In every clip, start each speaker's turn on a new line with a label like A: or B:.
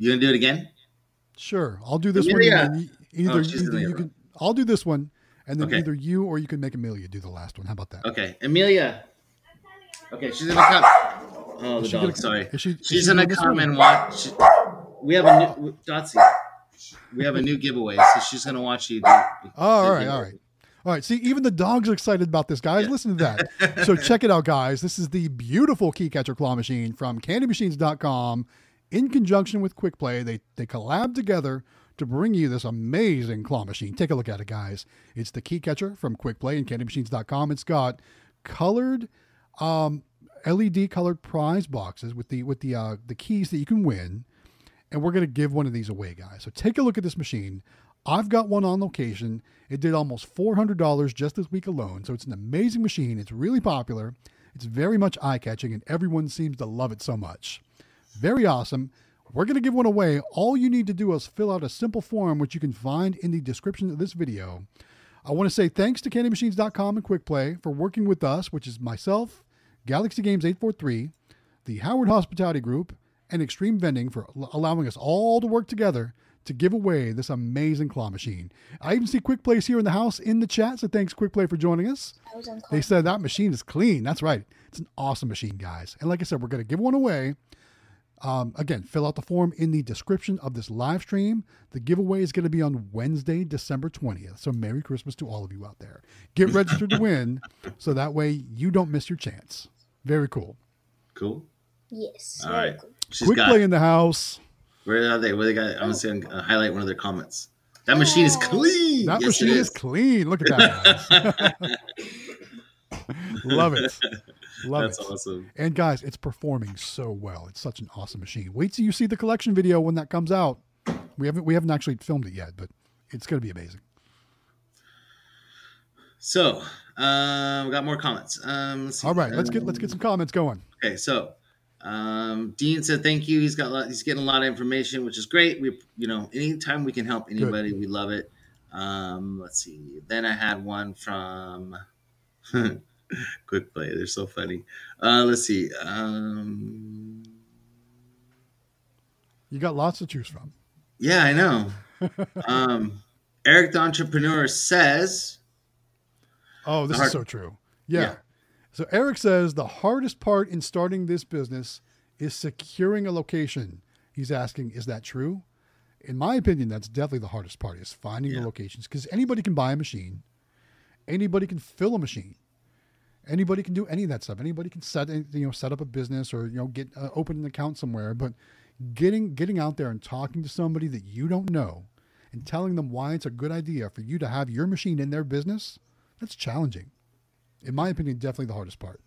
A: You gonna do it again?
B: Sure, I'll do this one. and then you-
A: Oh,
B: Either,
A: in
B: either
A: the
B: you can. I'll do this one, and then
A: Okay.
B: either you or you can make Emelia do the last one. How about that?
A: Okay, Emelia. Okay, she's gonna ah! cup. Oh, the dog.
B: gonna-
A: sorry.
B: she-
A: she's
B: she
A: come
B: one?
A: and watch. she- we have a new Dotsie. We have a new giveaway, so she's gonna watch you. Do,
B: Oh, all
A: the
B: right,
A: giveaway.
B: all right. All right. See, even the dogs are excited about this, guys.
A: Yeah.
B: Listen to that. so check it out, guys. This is the beautiful key catcher claw machine from candymachines.com in conjunction with Quick Play. They they collab together to bring you this amazing claw machine. Take a look at it, guys. It's the key catcher from Quick Play and candymachines.com. It's got colored um, LED colored prize boxes with the with the uh, the keys that you can win and we're to give one of these away, guys. So take a look at this machine. I've got one on location. It did almost $400 just this week alone. So it's an amazing machine. It's really popular. It's very much eye catching, and everyone seems to love it so much. Very awesome. We're going to give one away. All you need to do is fill out a simple form, which you can find in the description of this video. I want to say thanks to CandyMachines.com and QuickPlay for working with us, which is myself, Galaxy Games 843, the Howard Hospitality Group, and Xtreme Vending for al- allowing us all to work together to give away this amazing claw machine. I even see Quick Plays here in the house in the chat, so thanks Quick Play for joining us.
C: I was on call.
B: They said that machine is clean. That's right. It's an awesome machine, guys. And like I said, we're going to give one away. Um, again, fill out the form in the description of this live stream. The giveaway is going to be on Wednesday, December 20th. So Merry Christmas to all of you out there. Get registered to win so that way you don't miss your chance. Very cool.
A: Cool.
C: Yes.
A: All right.
C: cool.
B: Quick
A: got.
B: play in the house.
A: Where are they? Where they got? I'm just gonna uh, highlight one of their comments. That machine is clean.
B: That
A: Yes,
B: machine is. clean. Look at that. Love it. Love
A: That's
B: it.
A: awesome.
B: And guys, it's performing so well. It's such an awesome machine. Wait till you see the collection video when that comes out. We haven't we haven't actually filmed it yet, but it's going to be amazing.
A: So, um, we got more comments. Um, let's see.
B: All right, let's get let's get some comments going.
A: Okay, so um, Dean said thank you. He's got a lot, he's getting a lot of information, which is great. We you know anytime we can help anybody, we love it. Um, let's see. Then I had one from Quick Play. They're so funny. Uh, let's see. Um,
B: You got lots to choose from.
A: yeah, I know. um, Eric the Entrepreneur says,
B: Oh, this
A: Hard-
B: is so true. Yeah.
A: Yeah.
B: So Eric says the hardest part in starting this business is securing a location. He's asking, is that true? In my opinion, that's definitely the hardest part is finding
A: Yeah.
B: the locations because anybody can buy a machine, anybody can fill a machine, anybody can do any of that stuff. Anybody can set you know set up a business or you know get uh, open an account somewhere. But getting getting out there and talking to somebody that you don't know and telling them why it's a good idea for you to have your machine in their business, that's challenging. In my opinion, definitely the hardest part.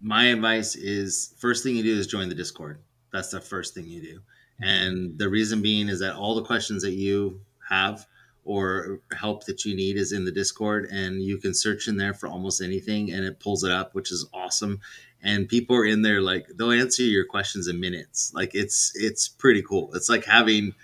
A: my advice is first thing you do is join the discord that's the first thing you do and the reason being is that all the questions that you have or help that you need is in the discord and you can search in there for almost anything and it pulls it up which is awesome. And people are in there like they'll answer your questions in minutes. Like it's it's pretty cool. It's like having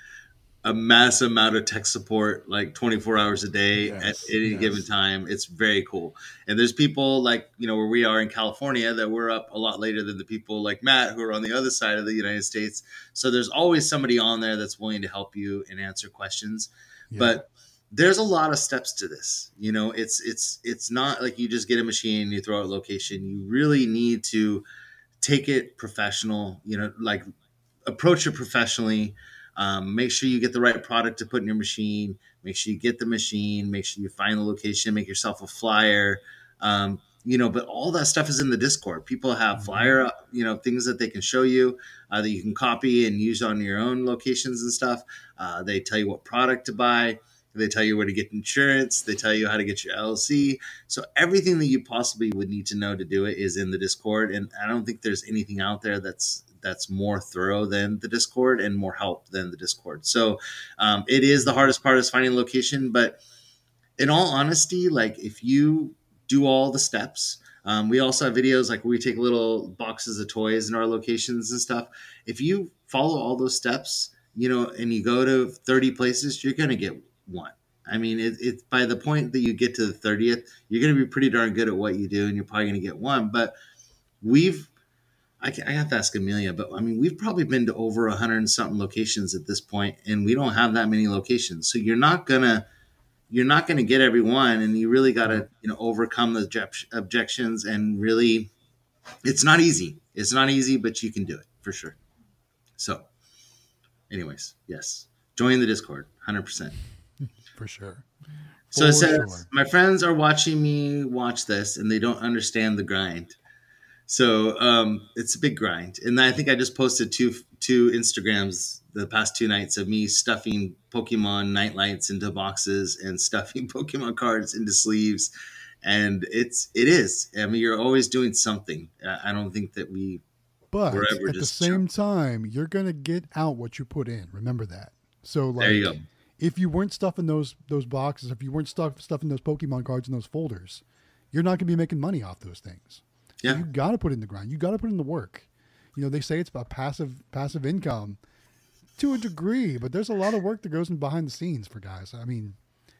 A: a massive amount of tech support like 24 hours a day
B: Yes,
A: at any
B: yes.
A: given time. It's very cool. And there's people like you know where we are in california that we're up a lot later than the people like matt who are on the other side of the united states. So there's always somebody on there that's willing to help you and answer questions But there's a lot of steps to this you know it's it's it's not like you just get a machine you throw out location. You really need to take it professional you know like approach it professionally. Um, make sure you get the right product to put in your machine. Make sure you get the machine. Make sure you find the location. Make yourself a flyer. Um, you know but all that stuff is in the discord. People have
B: Mhm.
A: flyer you know things that they can show you uh, that you can copy and use on your own locations and stuff. Uh, they tell you what product to buy. They tell you where to get insurance. They tell you how to get your llc so everything that you possibly would need to know to do it is in the discord and i don't think there's anything out there that's that's more thorough than the discord and more help than the discord. So um, it is the hardest part is finding location but in all honesty like if you do all the steps. Um, we also have videos like we take little boxes of toys in our locations and stuff. If you follow all those steps you know and you go to 30 places you're going to get one. I mean it, it's by the point that you get to the 30th you're going to be pretty darn good at what you do and you're probably going to get one. But we've I, I have to ask Emelia, but I mean, we've probably been to over a hundred and something locations at this point, and we don't have that many locations. So you're not gonna you're not gonna get everyone, and you really got to you know overcome the object- objections and really, it's not easy. It's not easy, but you can do it for sure. So, anyways, yes, join the Discord, hundred percent
B: for sure.
A: So it says, sure. my friends are watching me watch this, and they don't understand the grind. So um, it's a big grind, and I think I just posted two two Instagrams the past two nights of me stuffing Pokemon night lights into boxes and stuffing Pokemon cards into sleeves, and it's it is. I mean, you're always doing something. I don't think that we.
B: But at the same time, you're gonna get out what you put in. Remember that. So like,
A: you.
B: If you weren't stuffing those those boxes, if you weren't stuff, stuffing those Pokemon cards in those folders, you're not gonna be making money off those things. Yeah. you got to put in the grind. You got to put in the work. You know, they say it's about passive passive income to a degree, but there's a lot of work that goes in behind the scenes for guys. I mean,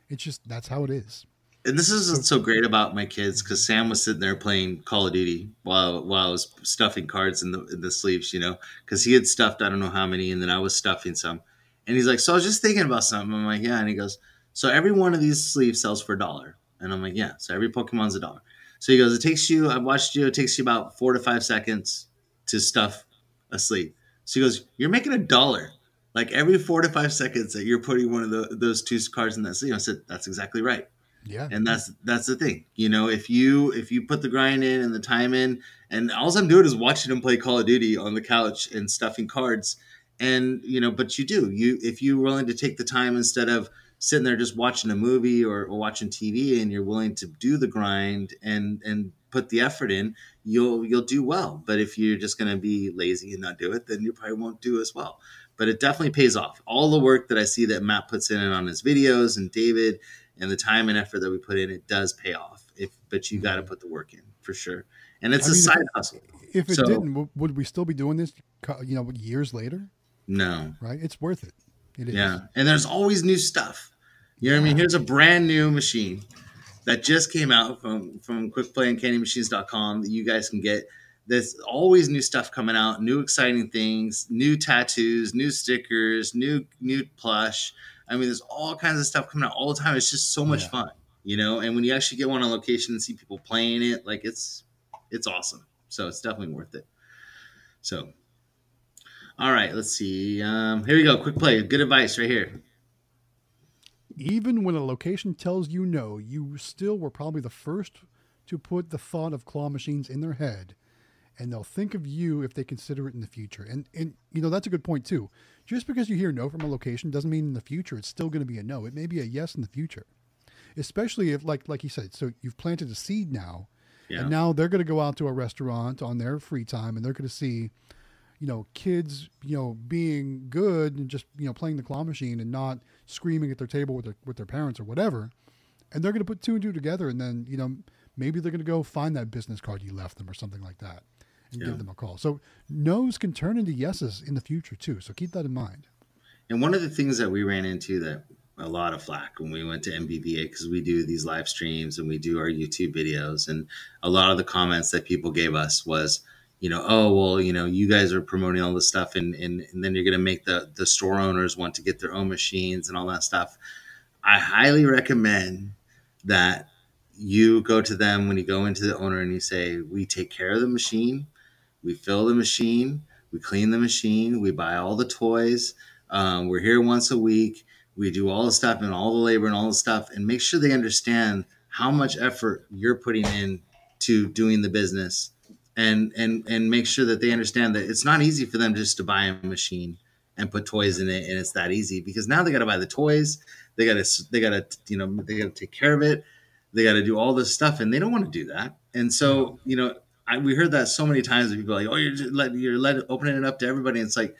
B: it's just that's how it is.
A: And this is what's so great about my kids because Sam was sitting there playing Call of Duty while while I was stuffing cards in the in the sleeves, you know, because he had stuffed I don't know how many, and then I was stuffing some. And he's like, "So I was just thinking about something." I'm like, "Yeah," and he goes, "So every one of these sleeves sells for a dollar," and I'm like, "Yeah." So every Pokemon's a dollar. So he goes, it takes you, I've watched you, it takes you about four to five seconds to stuff a sleeve. So he goes, you're making a dollar. Like every four to five seconds that you're putting one of the, those two cards in that sleeve. I said, that's exactly right.
B: Yeah.
A: And that's that's the thing. You know, if you if you put the grind in and the time in, and all I'm doing is watching him play Call of Duty on the couch and stuffing cards, and you know, but you do you if you're willing to take the time instead of sitting there just watching a movie or, or, watching TV and you're willing to do the grind and and put the effort in, you'll you'll do well. But if you're just going to be lazy and not do it, then you probably won't do as well. But it definitely pays off. All the work that I see that Matt puts in and on his videos and David and the time and effort that we put in, it does pay off. If but you got to mm-hmm. put the work in for sure. And it's I a mean, side
B: if,
A: hustle.
B: If it so, didn't, would we still be doing this? You know, years later?
A: No.
B: Right? It's worth it.
A: It is. Yeah, and there's always new stuff. You know what I mean? Here's a brand new machine that just came out from from QuickPlay and CandyMachines.com that you guys can get. There's always new stuff coming out, new exciting things, new tattoos, new stickers, new new plush. I mean, there's all kinds of stuff coming out all the time. It's just so much yeah. fun, you know. And when you actually get one on location and see people playing it, like it's it's awesome. So it's definitely worth it. So all right, let's see. Um, here we go. Quick play. Good advice right here.
B: Even when a location tells you no, you still were probably the first to put the thought of claw machines in their head, and they'll think of you if they consider it in the future. And and you know that's a good point too. Just because you hear no from a location doesn't mean in the future it's still going to be a no. It may be a yes in the future, especially if like like you said. So you've planted a seed now, yeah. and now they're going to go out to a restaurant on their free time, and they're going to see you know, kids, you know, being good and just, you know, playing the claw machine and not screaming at their table with their, with their parents or whatever. And they're going to put two and two together. And then, you know, maybe they're going to go find that business card you left them or something like that and yeah. give them a call. So no's can turn into yeses in the future too. So keep that in mind.
A: And one of the things that we ran into that a lot of flack when we went to NBVA because we do these live streams and we do our YouTube videos. And a lot of the comments that people gave us was, you know, oh well, you know, you guys are promoting all this stuff, and and, and then you're going to make the the store owners want to get their own machines and all that stuff. I highly recommend that you go to them when you go into the owner and you say, "We take care of the machine, we fill the machine, we clean the machine, we buy all the toys. Um, we're here once a week. We do all the stuff and all the labor and all the stuff, and make sure they understand how much effort you're putting in to doing the business." And and and make sure that they understand that it's not easy for them just to buy a machine and put toys in it and it's that easy because now they got to buy the toys they got to they got to you know they got to take care of it they got to do all this stuff and they don't want to do that. And so you know I, we heard that so many times people like oh you're just let, you're let, opening it up to everybody. And it's like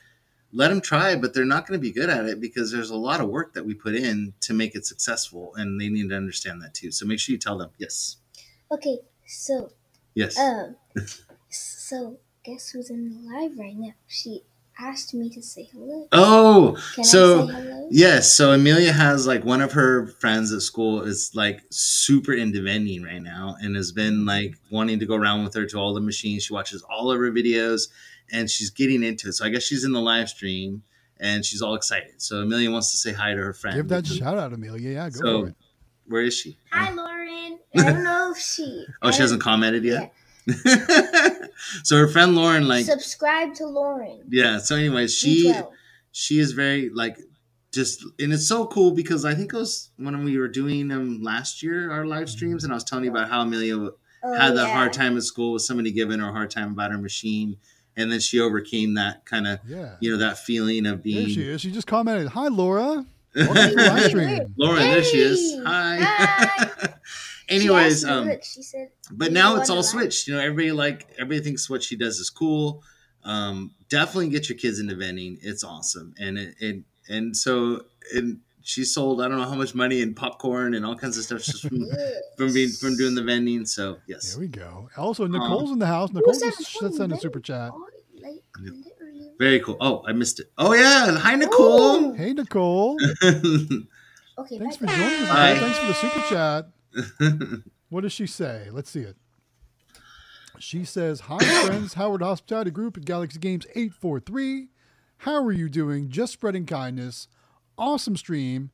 A: let them try but they're not going to be good at it because there's a lot of work that we put in to make it successful and they need to understand that too. So make sure you tell them yes.
C: Okay so
A: yes.
C: um So, guess who's in the live right now? She asked me to say hello.
A: Oh, Can so Yes, so Emelia has like one of her friends at school is like super into vending right now and has been mm-hmm. like wanting to go around with her to all the machines. She watches all of her videos and she's getting into it. So I guess she's in the live stream and she's all excited. So Emelia wants to say hi to her friend.
B: Give that shout out, Emelia. Yeah, go
A: So
B: for it.
A: where is she?
C: Hi, Lauren. I don't know if she.
A: Oh, she hasn't
C: don't-
A: commented yet. So her friend Lauren, like,
C: subscribe to Lauren.
A: yeah. So anyway, she she is very like just and it's so cool because I think it was when we were doing them last year our live streams and I was telling you about how Emelia
C: Oh,
A: had that
C: yeah.
A: hard time at school with somebody giving her a hard time about her machine and then she overcame that kind of
B: Yeah.
A: you know that feeling of
B: There she
A: being
B: is. She just commented, "Hi, Laura. Welcome to live stream."
A: Lauren there she is hi,
C: Hi.
A: anyways
C: she asked
A: um
C: look, she said,
A: but now it's all
C: wanna
A: switched. You know, everybody like everybody thinks what she does is cool. Um, definitely get your kids into vending. It's awesome, and it, it and so and she sold I don't know how much money in popcorn and all kinds of stuff just from, from being from doing the vending. So yes,
B: There we go. Also, Nicole's in the house. Nicole
C: Who's that
B: just sent a super chat.
C: Oh, like, literally.
A: very cool. Oh, I missed it. Oh yeah, hi Nicole.
B: Hey, Nicole.
C: Okay,
B: Thanks for
C: bye-bye.
B: joining us.
A: Hi.
B: Thanks for the super chat. What does she say? Let's see it. She says, Hi, friends. Howard Hospitality Group at Galaxy Games 843. How are you doing? Just spreading kindness. Awesome stream.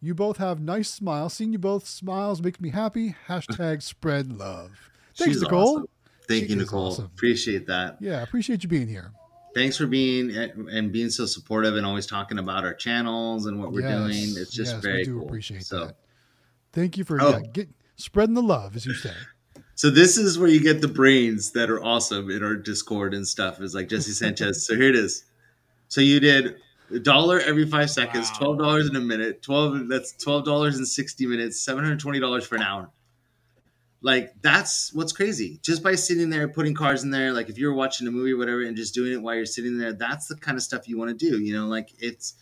B: You both have nice smiles. Seeing you both smiles makes me happy. Hashtag spread love. Thanks,
A: She's
B: Nicole.
A: awesome. Thank
B: She
A: you, Nicole.
B: awesome.
A: Appreciate that.
B: Yeah, appreciate you being here.
A: Thanks for being and being so supportive and always talking about our channels and what we're
B: Yes,
A: doing. It's just
B: yes,
A: very
B: we do
A: cool.
B: appreciate
A: so.
B: that. Thank you for
A: Oh.
B: yeah, get, spreading the love, as you say.
A: So this is where you get the brains that are awesome in our Discord and stuff. Is like Jesse Sanchez. so here it is. So you did a dollar every five seconds,
B: Wow.
A: twelve dollars in a minute, twelve. That's twelve dollars in sixty minutes, seven hundred twenty dollars for an hour. Like that's what's crazy. Just by sitting there, putting cards in there, like if you're watching a movie or whatever, and just doing it while you're sitting there, that's the kind of stuff you want to do. You know, like it's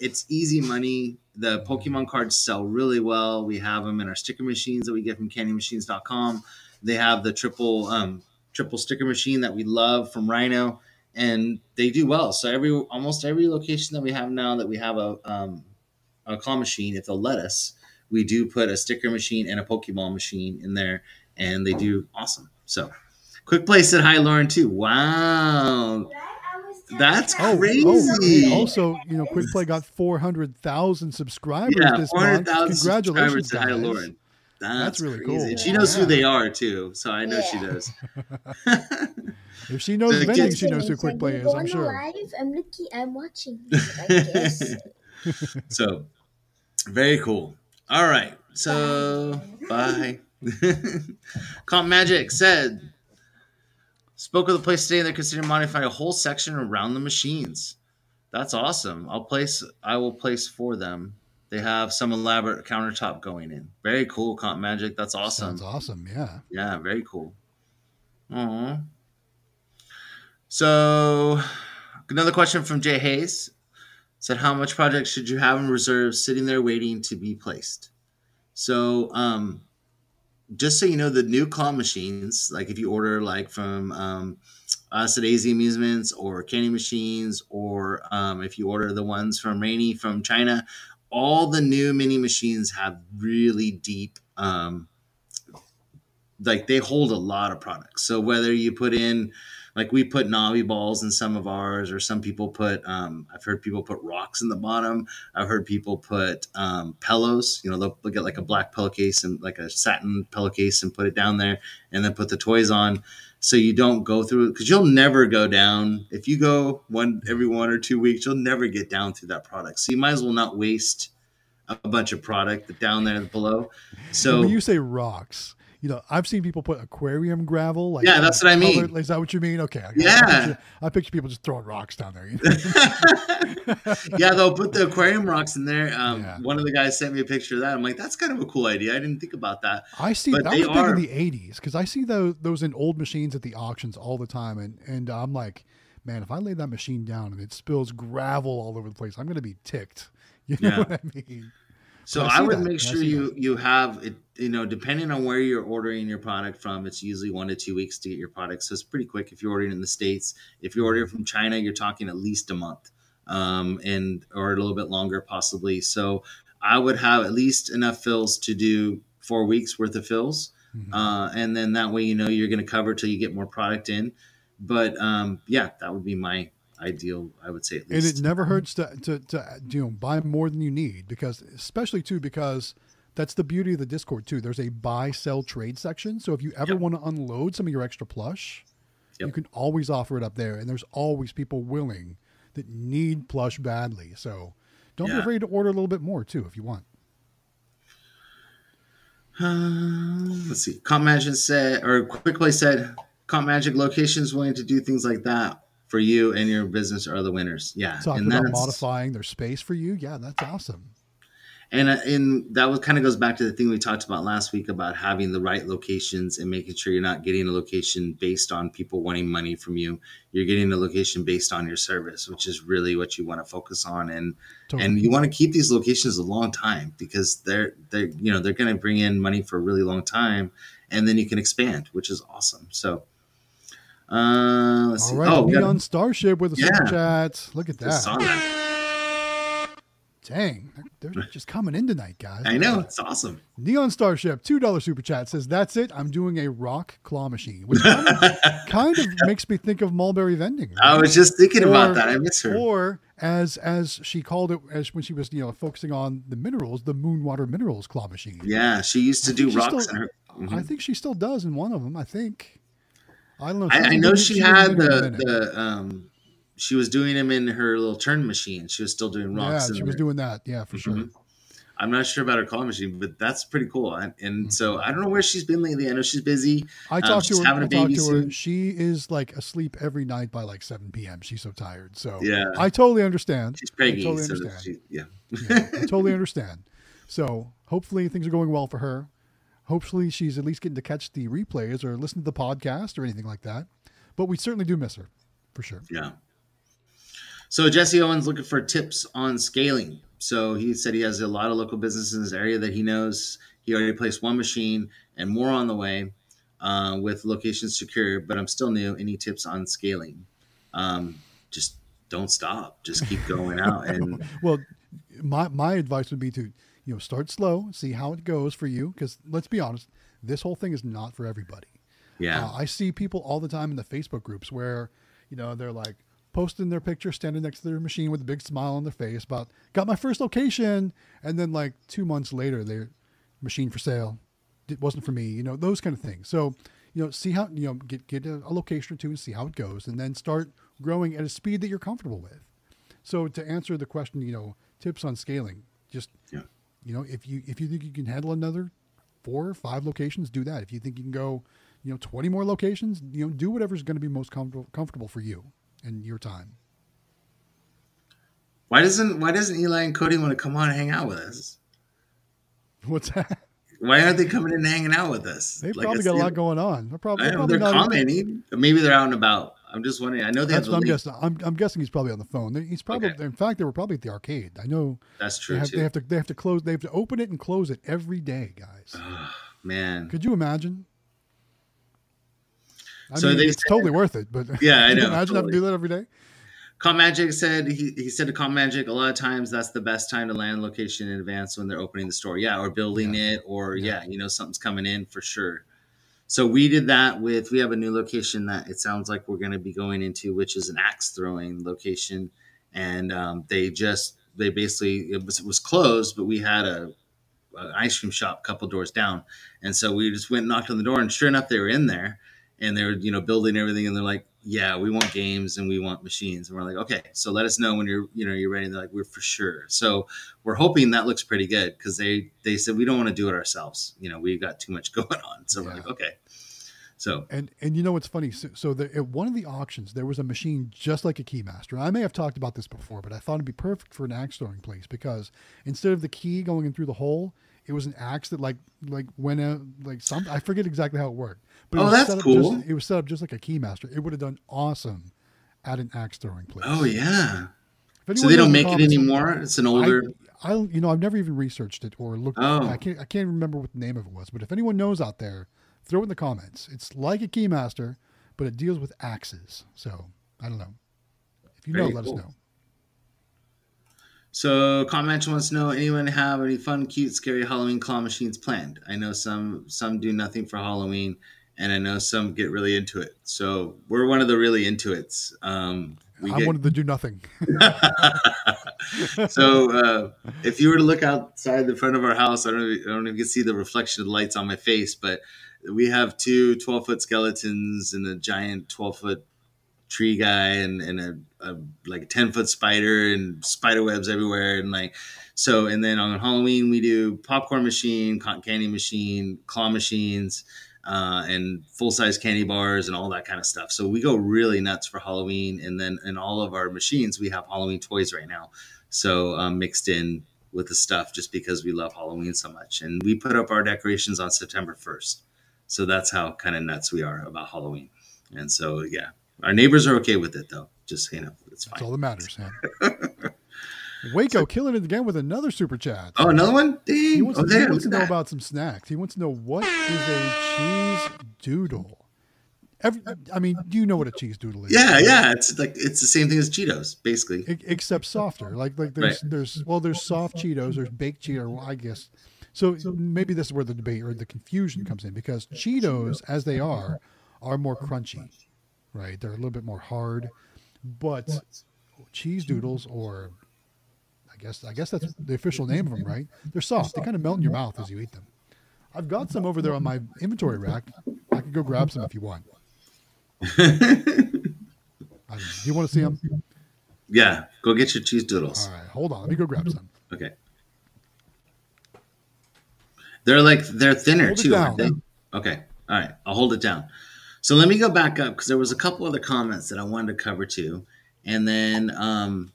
A: it's easy money. The Pokemon cards sell really well. We have them in our sticker machines that we get from CandyMachines.com. They have the triple um, triple sticker machine that we love from Rhino, and they do well. So every almost every location that we have now that we have a um, a claw machine, if they'll let us, we do put a sticker machine and a Pokeball machine in there, and they do awesome. So, quick play said hi, Lauren too. Wow, That's
B: Oh, oh
A: Crazy.
B: oh, hey, also, you know, Quick Play got 400,000 subscribers
A: yeah,
B: this
A: four
B: month. Congratulations,
A: subscribers said
B: guys.
A: Lauren. That's,
B: That's really
A: crazy.
B: cool.
A: And she knows
B: Yeah.
A: who they are too, so I know she does.
B: If she knows
A: The
B: vending,
A: kids-
B: she knows who Quick Play is, I'm
C: on the
B: sure.
C: Live, I'm looking. I'm watching. I
A: so very cool. All right. So bye. Comp Magic said spoke with the place today and they're considering modifying a whole section around the machines. That's awesome. I'll place I will place for them. They have some elaborate countertop going in. Very cool, Comp Magic. That's awesome.
B: That's awesome. Yeah.
A: Yeah, very cool. Aw. So, another question from Jay Hayes said, "How much projects should you have in reserve, sitting there waiting to be placed?" So, um, just so you know, the new claw machines, like if you order like from um, us at AZ Amusements or Candy Machines, or um, if you order the ones from Rainy from China, all the new mini machines have really deep. Um, like they hold a lot of products. So whether you put in, like we put Navi balls in some of ours, or some people put, um, I've heard people put rocks in the bottom. I've heard people put um, pillows. You know, they'll, they'll get like a black pillowcase and like a satin pillowcase and put it down there, and then put the toys on. So you don't go through because you'll never go down. If you go one every one or two weeks, you'll never get down through that product. So you might as well not waste a bunch of product down there below. So
B: when you say rocks, you know, I've seen people put aquarium gravel. Like
A: Yeah, that's what I mean.
B: colored- Is that what you mean? Okay. I,
A: Yeah.
B: I picture, I picture people just throwing rocks down there. You know?
A: yeah, they'll put the aquarium rocks in there. Um,
B: Yeah.
A: One of the guys sent me a picture of that. I'm like, that's kind of a cool idea. I didn't think about that.
B: I see
A: But
B: that
A: they
B: was big
A: are-
B: in the '80s because I see those those in old machines at the auctions all the time, and and I'm like, man, if I lay that machine down and it spills gravel all over the place, I'm gonna be ticked. You know
A: Yeah.
B: what I mean?
A: So
B: I
A: I, would
B: that.
A: make sure you you have it. You know, depending on where you're ordering your product from, it's usually one to two weeks to get your product. So it's pretty quick if you're ordering in the states. If you're ordering from China, you're talking at least a month. um, and or a little bit longer possibly. So I would have at least enough fills to do four weeks worth of fills,
B: Mhm.
A: uh, and then that way you know you're going to cover till you get more product in. But um, yeah, that would be my ideal. I would say at
B: and it never hurts to, to, to you know buy more than you need because especially too because that's the beauty of the discord too. There's a buy sell trade section. So if you ever
A: Yep.
B: want to unload some of your extra plush you can always offer it up there. And there's always people willing that need plush badly. So don't be afraid to order a little bit more too if you want.
A: Um, let's see. Comp Magic said, or Quick Play said, Comp Magic locations willing to do things like that for you and your business are the winners. Yeah,
B: talking
A: and
B: about modifying their space for you yeah that's awesome
A: and uh, and that was kind of goes back to the thing we talked about last week about having the right locations and making sure you're not getting a location based on people wanting money from you. You're getting a location based on your service, which is really what you want to focus on and
B: totally.
A: and you want to keep these locations a long time because they're they're you know they're going to bring in money for a really long time and then you can expand which is awesome so uh let's
B: all
A: see
B: right
A: oh
B: neon starship with a super chat look at that dang they're, they're just coming in tonight guys
A: i know it's awesome
B: Neon Starship, $2 super chat says, That's it. I'm doing a rock claw machine, which kind of, kind of makes me think of mulberry vending.
A: i was just thinking
B: Or-
A: about that i miss her
B: Or as as she called it, as when she was you know focusing on the minerals, the Moonwater Minerals claw machine.
A: yeah she used to do rocks
B: still-
A: in her
B: I
A: Mhm.
B: think she still does in one of them. I think. I know.
A: I, I know she had
B: doing it a
A: the the um she was doing them in her little turn machine she was still doing
B: yeah,
A: rocks in
B: she was
A: there.
B: doing that. Yeah, for sure.
A: Mhm. I'm not sure about her claw machine, but that's pretty cool. And, and
B: Mhm.
A: so I don't know where she's been lately. I know she's busy.
B: I
A: Um,
B: talked to her.
A: having
B: I
A: a
B: talked
A: baby
B: to her. She is like asleep every night by like 7 p.m. She's so tired. So
A: Yeah.
B: I totally understand.
A: She's preggy.
B: totally
A: so
B: understand.
A: she, yeah.
B: Yeah, I totally understand. So hopefully things are going well for her. Hopefully she's at least getting to catch the replays or listen to the podcast or anything like that. But we certainly do miss her, for sure.
A: Yeah. So Jesse Owens looking for tips on scaling. So he said he has a lot of local businesses in his area that he knows. He already placed one machine and more on the way uh, with locations secure, but I'm still new. Any tips on scaling? Um, just don't stop. Just keep going out and
B: Well, my my advice would be to you know start slow, see how it goes for you. Because let's be honest, this whole thing is not for everybody.
A: yeah.
B: Uh, I see people all the time in the Facebook groups where, you know, they're like posting their picture standing next to their machine with a big smile on their face about got my first location, and then like two months later, their machine for sale, it wasn't for me. You know, those kind of things. So, you know, see how you know get get a, a location or two and see how it goes, and then start growing at a speed that you're comfortable with. So to answer the question, you know, tips on scaling, just
A: Yeah.
B: You know, if you if you think you can handle another four or five locations, do that. If you think you can go, you know, 20 more locations, you know, do whatever's going to be most comfortable comfortable for you and your time.
A: Why doesn't Why doesn't Eli and Cody want to come on and hang out with us?
B: What's that?
A: Why aren't they coming in and hanging out with us?
B: They've
A: Like
B: probably got a lot going on. They're probably,
A: I
B: they're probably
A: they're commenting. Maybe they're out and about. I'm just wondering. I know they
B: That's
A: have
B: what I'm guessing. I'm, I'm guessing he's probably on the phone. He's probably,
A: Okay.
B: in fact, they were probably at the arcade. I know
A: That's
B: they
A: true
B: have,
A: too.
B: they have to they have to close. They have to open it and close it every day, guys.
A: Oh, Man,
B: Could you imagine? I
A: So
B: mean,
A: they
B: it's
A: said-
B: totally worth it. But
A: Yeah, I know,
B: imagine having to do that every day.
A: Comp Magic said he, he said to Comp Magic a lot of times that's the best time to land location in advance when they're opening the store. Yeah, or building it, or
B: Yeah.
A: yeah. you know something's coming in for sure. So we did that with we have a new location that it sounds like we're going to be going into, which is an axe throwing location, and um, they just they basically it was, it was closed, but we had a an ice cream shop a couple doors down, and so we just went knocked on the door, and sure enough they were in there, and they were you know building everything, and they're like, yeah, we want games and we want machines, and we're like, okay, so let us know when you're you know you're ready. And they're like, we're for sure. So we're hoping that looks pretty good because they they said we don't want to do it ourselves. You know, we've got too much going on. So we're like, okay, so
B: And and you know what's funny? So, so the, at one of the auctions, there was a machine just like a Keymaster. I may have talked about this before, but I thought it'd be perfect for an axe throwing place because instead of the key going in through the hole, it was an axe that like like went out like some. I forget exactly how it worked. But it
A: Oh,
B: was
A: that's
B: set up
A: cool.
B: Just, it was set up just like a Keymaster. It would have done awesome at an axe throwing place.
A: oh yeah. So they don't make it anymore. It's an older.
B: I, I, you know, I've never even researched it or looked.
A: Oh.
B: I can't, I can't remember what the name of it was. But if anyone knows out there, throw it in the comments. It's like a Keymaster, but it deals with axes. So I don't know. If you know,
A: Very
B: let
A: cool.
B: us know.
A: So, Comment wants to know anyone have any fun, cute, scary Halloween claw machines planned? I know some some do nothing for Halloween, and I know some get really into it. So we're one of the really into it's. Um, we
B: I
A: get-
B: wanted to do nothing.
A: so uh, if you were to look outside the front of our house, I don't, know, I don't know if you can see the reflection of the lights on my face, but we have two 12 foot skeletons and a giant 12 foot tree guy and, and a, a like a 10 foot spider and spider webs everywhere. And like, so, and then on Halloween, we do popcorn machine, cotton candy machine, claw machines, uh, and full size candy bars and all that kind of stuff. So we go really nuts for Halloween. And then in all of our machines, we have Halloween toys right now. So um, mixed in with the stuff just because we love Halloween so much. And we put up our decorations on September 1st. So that's how kind of nuts we are about Halloween. And so, yeah, our neighbors are okay with it though. Just, you know, it's
B: That's
A: fine.
B: all that matters. Man. Waco killing it again with another super chat.
A: Oh, another one?
B: He wants,
A: Oh,
B: he
A: there.
B: wants to know
A: that.
B: about some snacks. He wants to know what is a cheese doodle. Every, I mean, do you know what a cheese doodle is?
A: Yeah, yeah. It's like, it's the same thing as Cheetos, basically.
B: Except softer. Like like there's there's well there's soft Cheetos, there's baked Cheeto. Well, I guess so. Maybe this is where the debate or the confusion comes in because Cheetos, as they are, are more crunchy, right? They're a little bit more hard, but cheese doodles or I guess I guess that's the official name of them, right? They're soft. They kind of melt in your mouth as you eat them. I've got some over there on my inventory rack. I could go grab some if you want. I don't know. Do you want to see them?
A: Yeah, go get your cheese doodles.
B: All right, hold on. Let me go grab some.
A: Okay. They're like they're thinner
B: Hold
A: too, aren't they? Okay. All right. I'll hold it down. So let me go back up because there was a couple other comments that I wanted to cover too, and then um,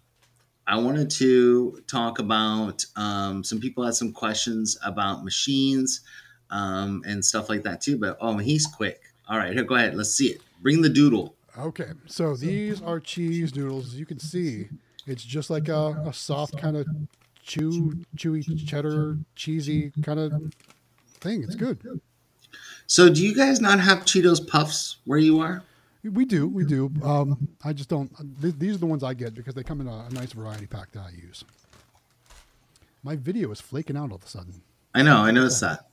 A: I wanted to talk about um, some people had some questions about machines um, and stuff like that too. But oh, he's quick. All right, here, go ahead. Let's see it. Bring the doodle.
B: Okay, so these are cheese doodles. As you can see, it's just like a, a soft kind of chew, chewy cheddar, cheesy kind of thing. It's good.
A: So do you guys not have Cheetos Puffs where you are?
B: We do, we do. Um, I just don't. Th- these are the ones I get because they come in a, a nice variety pack that I use. My video is flaking out all of a sudden.
A: I know. I noticed that.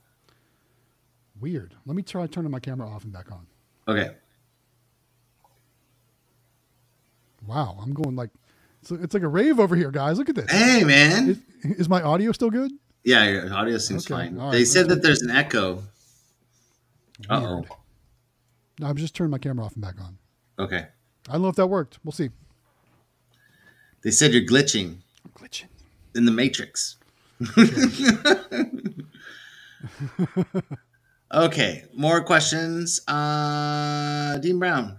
B: Weird. Let me try turning my camera off and back on.
A: Okay.
B: Wow, I'm going like, so it's like a rave over here, guys. Look at this.
A: Hey, man.
B: Is, is my audio still good?
A: Yeah, your audio seems
B: Okay,
A: fine.
B: all
A: They said that there's an echo. Uh oh.
B: No, I'm just turning my camera off and back on.
A: Okay.
B: I don't know if that worked. We'll see.
A: They said you're glitching
B: I'm glitching.
A: in the matrix. okay, more questions. Uh, Dean Brown.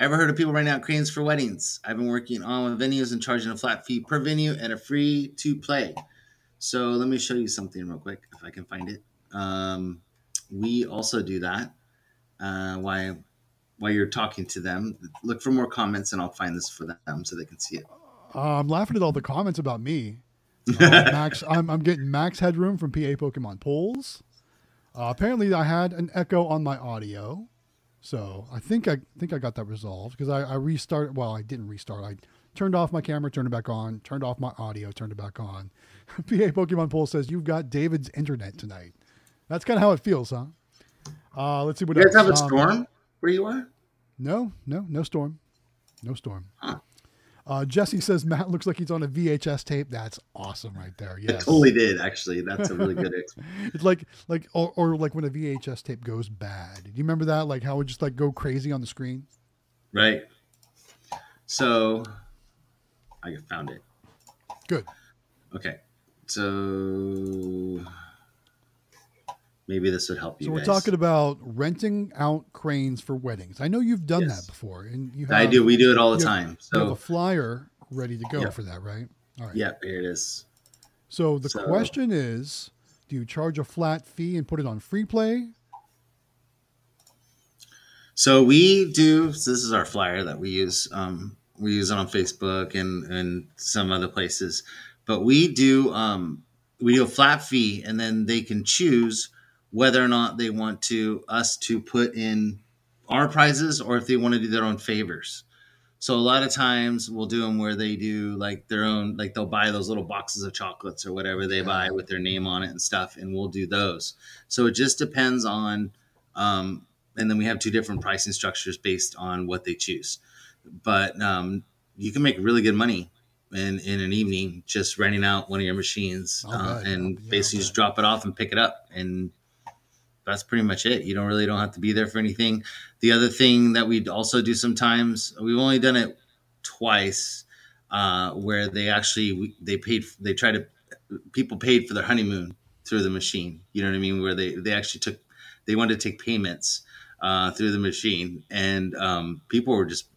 A: Ever heard of people renting out cranes for weddings? I've been working on with venues and charging a flat fee per venue and a free to play. So let me show you something real quick if I can find it. Um, we also do that. Uh, while while you're talking to them, look for more comments and I'll find this for them so they can see it.
B: Uh, I'm laughing at all the comments about me. Uh, Max, I'm, I'm getting max headroom from PA Pokemon polls. Uh, apparently, I had an echo on my audio, so I think I think I got that resolved because I, I restarted. Well, I didn't restart. I turned off my camera, turned it back on, turned off my audio, turned it back on. PA Pokemon poll says you've got David's internet tonight. That's kind of how it feels, huh? Uh, let's see what
A: You guys
B: else.
A: have a
B: Um,
A: storm where you are?
B: No, no, no storm. No storm.
A: Huh.
B: Uh, Jesse says Matt looks like he's on a VHS tape. That's awesome right there. Yes.
A: totally did, actually. That's a really good
B: It's like like or, or like when a VHS tape goes bad. Do you remember that? Like how it just like go crazy on the screen?
A: right. So I found it.
B: Good.
A: Okay. So maybe this would help you
B: So we're
A: guys.
B: talking about renting out cranes for weddings. I know you've done
A: Yes.
B: that before, and you.
A: I do. We do it all the
B: you have-
A: time.
B: You have a flyer ready to go for that, right? All right.
A: yeah, here it is.
B: So the
A: So-
B: question is, do you charge a flat fee and put it on free play?
A: So we do. So this is our flyer that we use. Um, we use it on Facebook and and some other places, but we do um, we do a flat fee, and then they can choose whether or not they want to us to put in our prizes or if they want to do their own favors. So a lot of times we'll do them where they do like their own, like they'll buy those little boxes of chocolates or whatever they buy with their name on it and stuff, and we'll do those. So it just depends on, um, and then we have two different pricing structures based on what they choose. But um, you can make really good money in in an evening just renting out one of your machines
B: I'll
A: uh, and
B: yeah,
A: basically just drop it off and pick it up and that's pretty much it. You don't really don't have to be there for anything. The other thing that we also do sometimes, we've only done it twice, uh, where they actually they paid they try to people paid for their honeymoon through the machine. You know what I mean? Where they they actually took they wanted to take payments uh, through the machine, and um, people were just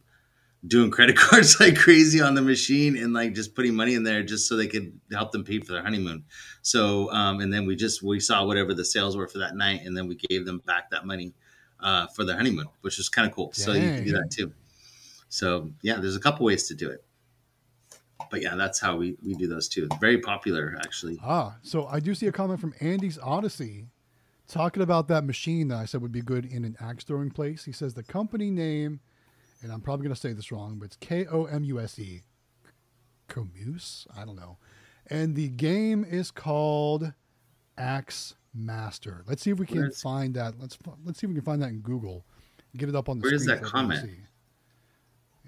A: doing credit cards like crazy on the machine and like just putting money in there just so they could help them pay for their honeymoon. So, um, and then we just we saw whatever the sales were for that night, and then we gave them back that money uh, for their honeymoon, which was kind of cool. So you can do that too. So yeah, there's a couple ways to do it. But yeah, that's how we, we do those too. Very popular, actually.
B: Ah, so I do see a comment from Andy's Odyssey talking about that machine that I said would be good in an axe throwing place. He says the company name, and I'm probably going to say this wrong, but it's K O M U S E. Comuse? I don't know. And the game is called Axe Master. Let's see if we can
A: Where's-
B: find that. Let's let's see if we can find that in Google. Get it up on the screen.
A: Where is that
B: for everyone to
A: comment?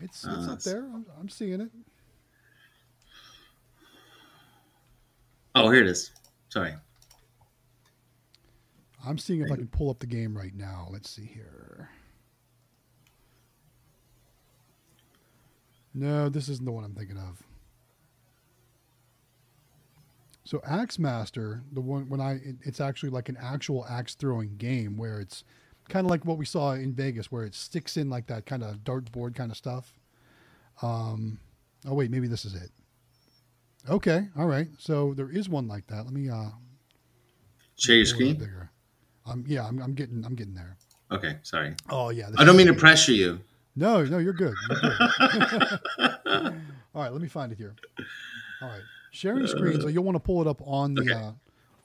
B: It's it's
A: Uh,
B: up
A: it's-
B: there. I'm, I'm seeing it.
A: Oh, here it is. Sorry.
B: I'm seeing if I can pull up the game right now. Let's see here. No, this isn't the one I'm thinking of. So Axe Master, the one when I it- it's actually like an actual axe throwing game where it's kind of like what we saw in Vegas where it sticks in like that kind of dartboard kind of stuff. Um oh wait, maybe this is it. Okay, all right. So there is one like that. Let me uh
A: Share your screen.
B: bigger. Um yeah, I'm, I'm getting I'm getting there.
A: Okay, sorry.
B: Oh yeah.
A: I don't mean to pressure you.
B: No, no, you're good. You're good. All right, let me find it here. All right, sharing screen. So you'll want to pull it up on the
A: Okay.
B: uh,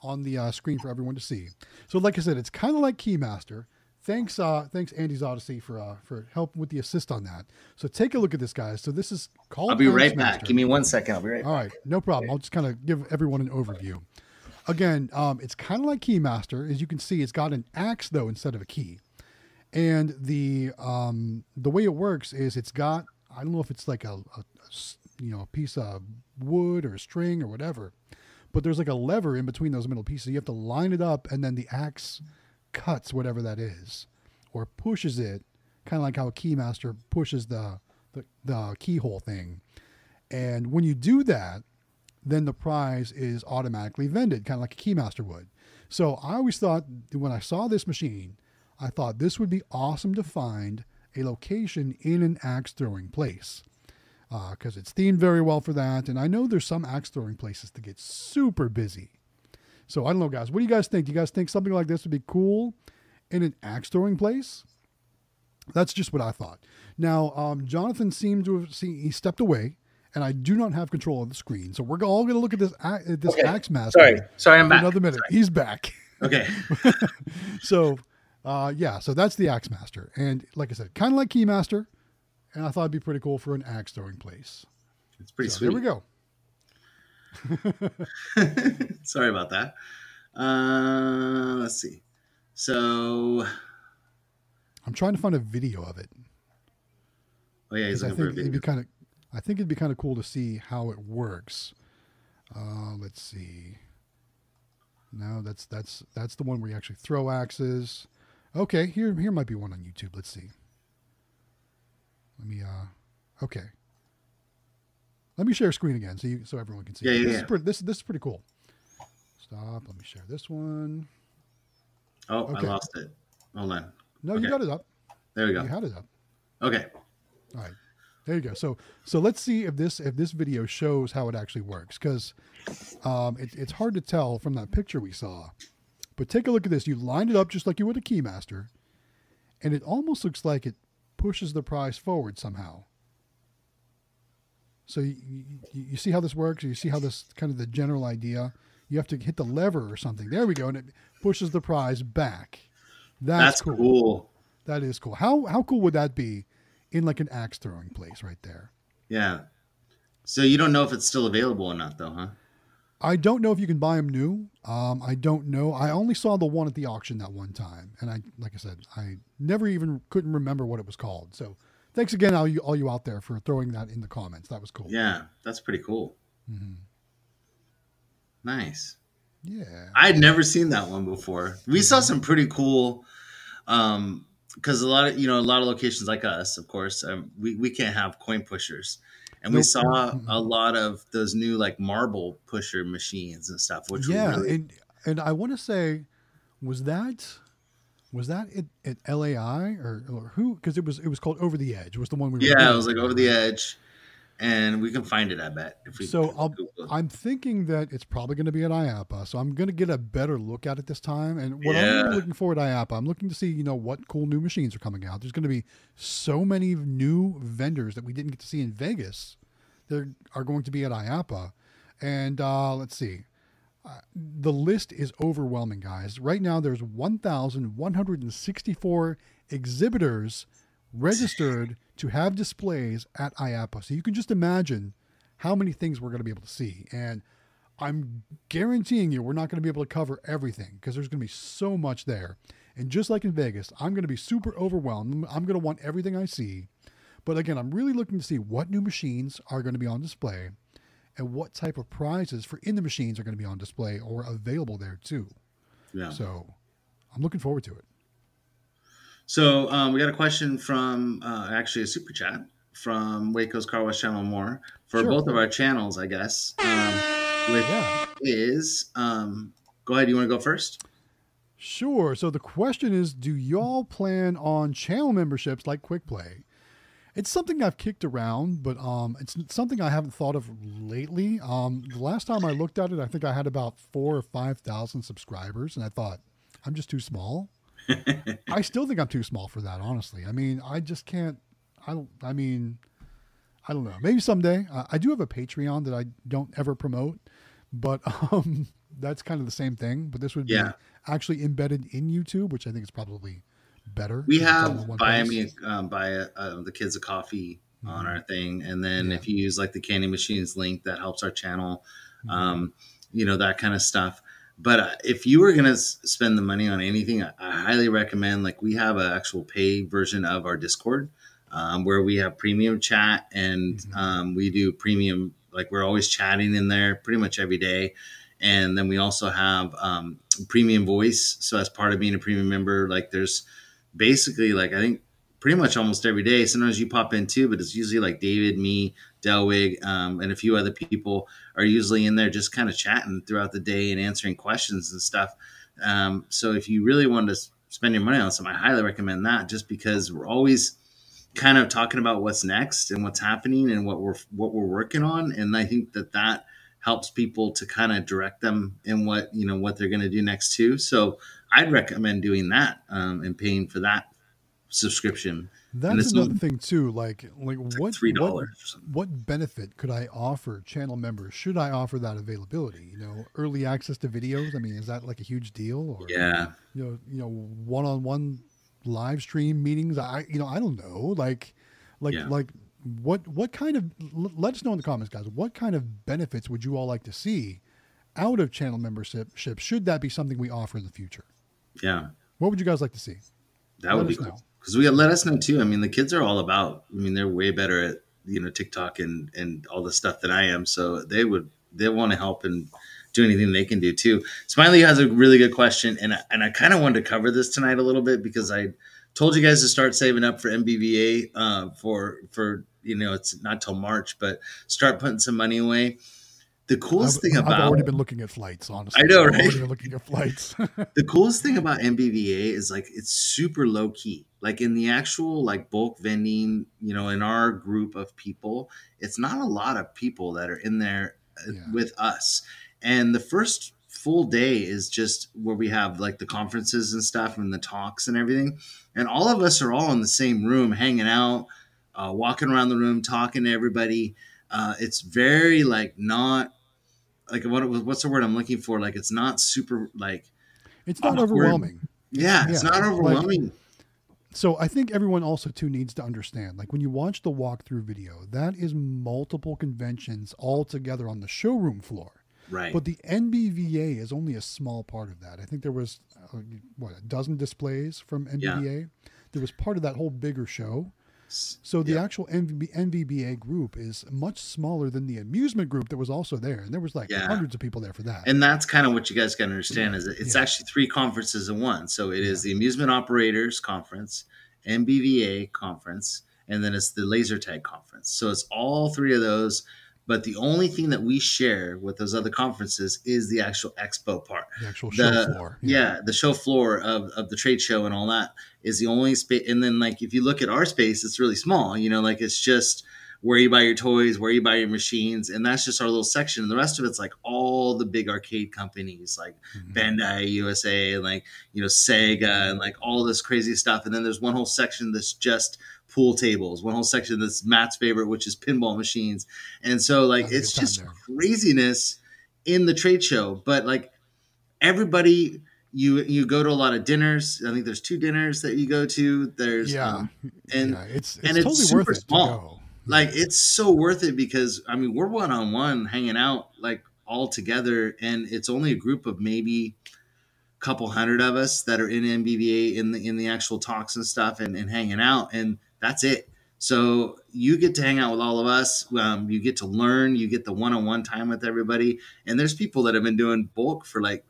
B: on the uh, screen for everyone to see. So, like I said, it's kind of like Keymaster. Thanks, uh, thanks Andy's Odyssey for uh, for help with the assist on that. So take a look at this, guys. So this is called.
A: I'll be right back. Give me one second. I'll be right
B: All right, no problem. I'll just kind of give everyone an overview. Again, um, it's kind of like Keymaster. As you can see, it's got an axe though instead of a key, and the um, the way it works is it's got I don't know if it's like a, a- you know a piece of wood or a string or whatever, but there's like a lever in between those middle pieces. You have to line it up, and then the axe cuts whatever that is, or pushes it, kind of like how a Keymaster pushes the the, the keyhole thing. And when you do that, then the prize is automatically vended, kind of like a Keymaster would. So I always thought when I saw this machine, I thought this would be awesome to find a location in an axe throwing place because it's themed very well for that. And I know there's some axe throwing places that get super busy. So I don't know, guys. What do you guys think? Do you guys think something like this would be cool in an axe throwing place? That's just what I thought. Now, um, Jonathan seemed to have seen, he stepped away, and I do not have control of the screen. So we're all going to look at this at this
A: Okay.
B: axe master
A: Sorry. Sorry, I'm back.
B: another minute. He's back.
A: Okay.
B: So, uh, yeah, so that's the axe master, and like I said, kind of like keymaster, and I thought it'd be pretty cool for an axe throwing place.
A: It's pretty
B: So
A: sweet.
B: There we go.
A: Sorry about that. Uh, let's see. So,
B: I'm trying to find a video of it
A: oh yeah, he's
B: I
A: for a
B: think it'd be
A: video.
B: kind of, I think it'd be kind of cool to see how it works. Uh, let's see. No, that's that's that's the one where you actually throw axes. Okay, here here might be one on YouTube. Let's see. Let me uh okay. Let me share screen again so you so everyone can see.
A: Yeah, yeah,
B: this
A: yeah.
B: is pretty this this is pretty cool. Stop, let me share this one.
A: Oh,
B: Okay.
A: I lost it. Hold on.
B: No, you got it up.
A: There we go.
B: You had it up.
A: Okay.
B: All right. There you go. So so let's see if this if this video shows how it actually works because um, it, it's hard to tell from that picture we saw. But take a look at this. You line it up just like you would a keymaster, and it almost looks like it pushes the prize forward somehow. So you, you, you see how this works. You see how this kind of the general idea. You have to hit the lever or something. There we go, and it pushes the prize back. That's,
A: That's, cool.
B: That is cool. How how cool would that be in like an axe throwing place right there.
A: Yeah. So you don't know if it's still available or not, though, huh?
B: I don't know if you can buy them new. Um, I don't know. I only saw the one at the auction that one time, and I, like I said, I never even couldn't remember what it was called. So, thanks again, all you all you out there for throwing that in the comments. That was cool.
A: Yeah, that's pretty cool.
B: Mhm.
A: Nice.
B: Yeah.
A: I'd never seen that one before. We saw some pretty cool, um, because a lot of you know a lot of locations like us, of course, um, we we can't have coin pushers, and we saw
B: Mhm.
A: a lot of those new like marble pusher machines and stuff, which
B: yeah,
A: were really,
B: and and I want to say, was that was that at, at LAI or, or who? Because it was it was called Over the Edge. Was the one we were
A: yeah, it was like over the edge, and we can find it. I bet if we
B: So I'll, I'm thinking that it's probably going to be at IAAPA. So I'm going to get a better look at it this time. And what I'm really looking for at IAAPA, I'm looking to see, you know, what cool new machines are coming out. There's going to be so many new vendors that we didn't get to see in Vegas. There are going to be at IAAPA. And uh, let's see. Uh, the list is overwhelming, guys. Right now, there's 1,164 exhibitors registered to have displays at IAAPA. So you can just imagine how many things we're going to be able to see. And I'm guaranteeing you we're not going to be able to cover everything because there's going to be so much there. And just like in Vegas, I'm going to be super overwhelmed. I'm going to want everything I see. But again, I'm really looking to see what new machines are going to be on display and what type of prizes for in the machines are going to be on display or available there too.
A: yeah.
B: So I'm looking forward to it.
A: So um, we got a question from uh, actually a super chat from Waco's Car Wash Channel More for
B: Sure.
A: both of our channels, I guess. Um, which
B: Yeah.
A: is um, go ahead. You want to go first?
B: Sure. So the question is Do y'all plan on channel memberships like Quick Play? It's something I've kicked around, but um, it's something I haven't thought of lately. Um, the last time I looked at it, I think I had about four or 5,000 subscribers, and I thought, I'm just too small. I still think I'm too small for that, honestly. I mean, I just can't. I don't. I mean, I don't know. Maybe someday. Uh, I do have a Patreon that I don't ever promote, but um, that's kind of the same thing. But this would
A: Yeah.
B: be actually embedded in YouTube, which I think is probably better.
A: We
B: if it's all in
A: have buy
B: place.
A: me um, buy uh, the kids a coffee on
B: Mhm.
A: our thing, and then
B: Yeah.
A: if you use like the candy machines link, that helps our channel.
B: Mhm.
A: Um, you know that kind of stuff. But uh, if you were gonna spend the money on anything, I, I highly recommend. Like we have an actual pay version of our Discord, um, where we have premium chat and
B: Mhm.
A: um, we do premium. Like we're always chatting in there pretty much every day. And then we also have um, premium voice. So as part of being a premium member, like there's basically like I think pretty much almost every day. Sometimes you pop in too, but it's usually like David, me, Delwig, um, and a few other people are usually in there just kind of chatting throughout the day and answering questions and stuff. Um, so if you really want to spend your money on something, I highly recommend that just because we're always kind of talking about what's next and what's happening and what we're what we're working on and I think that that helps people to kind of direct them in what you know what they're going to do next too. So I'd recommend doing that um, and paying for that subscription.
B: That's another
A: not-
B: thing too. Like, like what
A: three
B: what
A: dollars something.
B: what benefit could I offer channel members? Should I offer that availability? You know, early access to videos. I mean, is that like a huge deal? Or
A: Yeah,
B: you know, you know, one on one live stream meetings. I you know, I don't know. Like, like
A: Yeah.
B: like what what kind of let us know in the comments, guys. What kind of benefits would you all like to see out of channel membership? Should that be something we offer in the future?
A: yeah,
B: What would you guys like to see?
A: that would be
B: cool. know.
A: Because we let us know too. I mean, the kids are all about. I mean, they're way better at you know TikTok and and all the stuff than I am. So they would they want to help and do anything they can do too. Smiley has a really good question, and I, and I kind of wanted to cover this tonight a little bit because I told you guys to start saving up for NBVA uh, for for you know it's not till March, but start putting some money away. The coolest
B: I've,
A: thing
B: I've already been looking at flights. Honestly,
A: I know,
B: I've
A: right?
B: already been looking at flights.
A: the coolest thing about NBVA is like it's super low key. Like in the actual like bulk vending, you know, in our group of people, it's not a lot of people that are in there uh,
B: Yeah.
A: with us. And the first full day is just where we have like the conferences and stuff and the talks and everything. And all of us are all in the same room hanging out, uh, walking around the room, talking to everybody. Uh, it's very like not like what what's the word I'm looking for? Like it's not super like
B: it's not
A: Awkward.
B: overwhelming.
A: yeah, it's
B: Yeah,
A: not
B: like-
A: overwhelming.
B: So I think everyone also too needs to understand, like when you watch the walkthrough video, that is multiple conventions all together on the showroom floor.
A: Right.
B: But the NBVA is only a small part of that. I think there was uh, what a dozen displays from NBVA. There was part of that whole bigger show. So the
A: Yeah.
B: actual NVB, NVBA group is much smaller than the amusement group that was also there, and there was like
A: Yeah.
B: hundreds of people there for that.
A: and that's kind of what you guys got to understand is it's
B: Yeah.
A: actually three conferences in one. So it is the Amusement Operators Conference, NBVA Conference, and then it's the Laser Tag Conference. So it's all three of those. But the only thing that we share with those other conferences is the actual expo part.
B: the actual show
A: the-
B: floor.
A: Yeah, the show floor of, of the trade show and all that is the only space. And then, like, if you look at our space, it's really small. You know, like it's just where you buy your toys, where you buy your machines, and that's just our little section. And the rest of it's like all the big arcade companies, like
B: Mhm.
A: Bandai USA, and like you know Sega, and like all this crazy stuff. And then there's one whole section that's just pool tables, one whole section that's Matt's favorite, which is pinball machines. And so, like,
B: a
A: it's just craziness in the trade show. But like everybody you you go to a lot of dinners. I think there's two dinners that you go to. There's
B: Yeah.
A: um, and
B: yeah, it's it's
A: and it's
B: totally
A: super
B: worth it
A: small.
B: to
A: like it's so worth it because I mean we're one on one hanging out like all together, and it's only a group of maybe a couple hundred of us that are in NBVA in the in the actual talks and stuff and, and hanging out, and that's it. So you get to hang out with all of us. Um, you get to learn. You get the one on one time with everybody, and there's people that have been doing bulk for like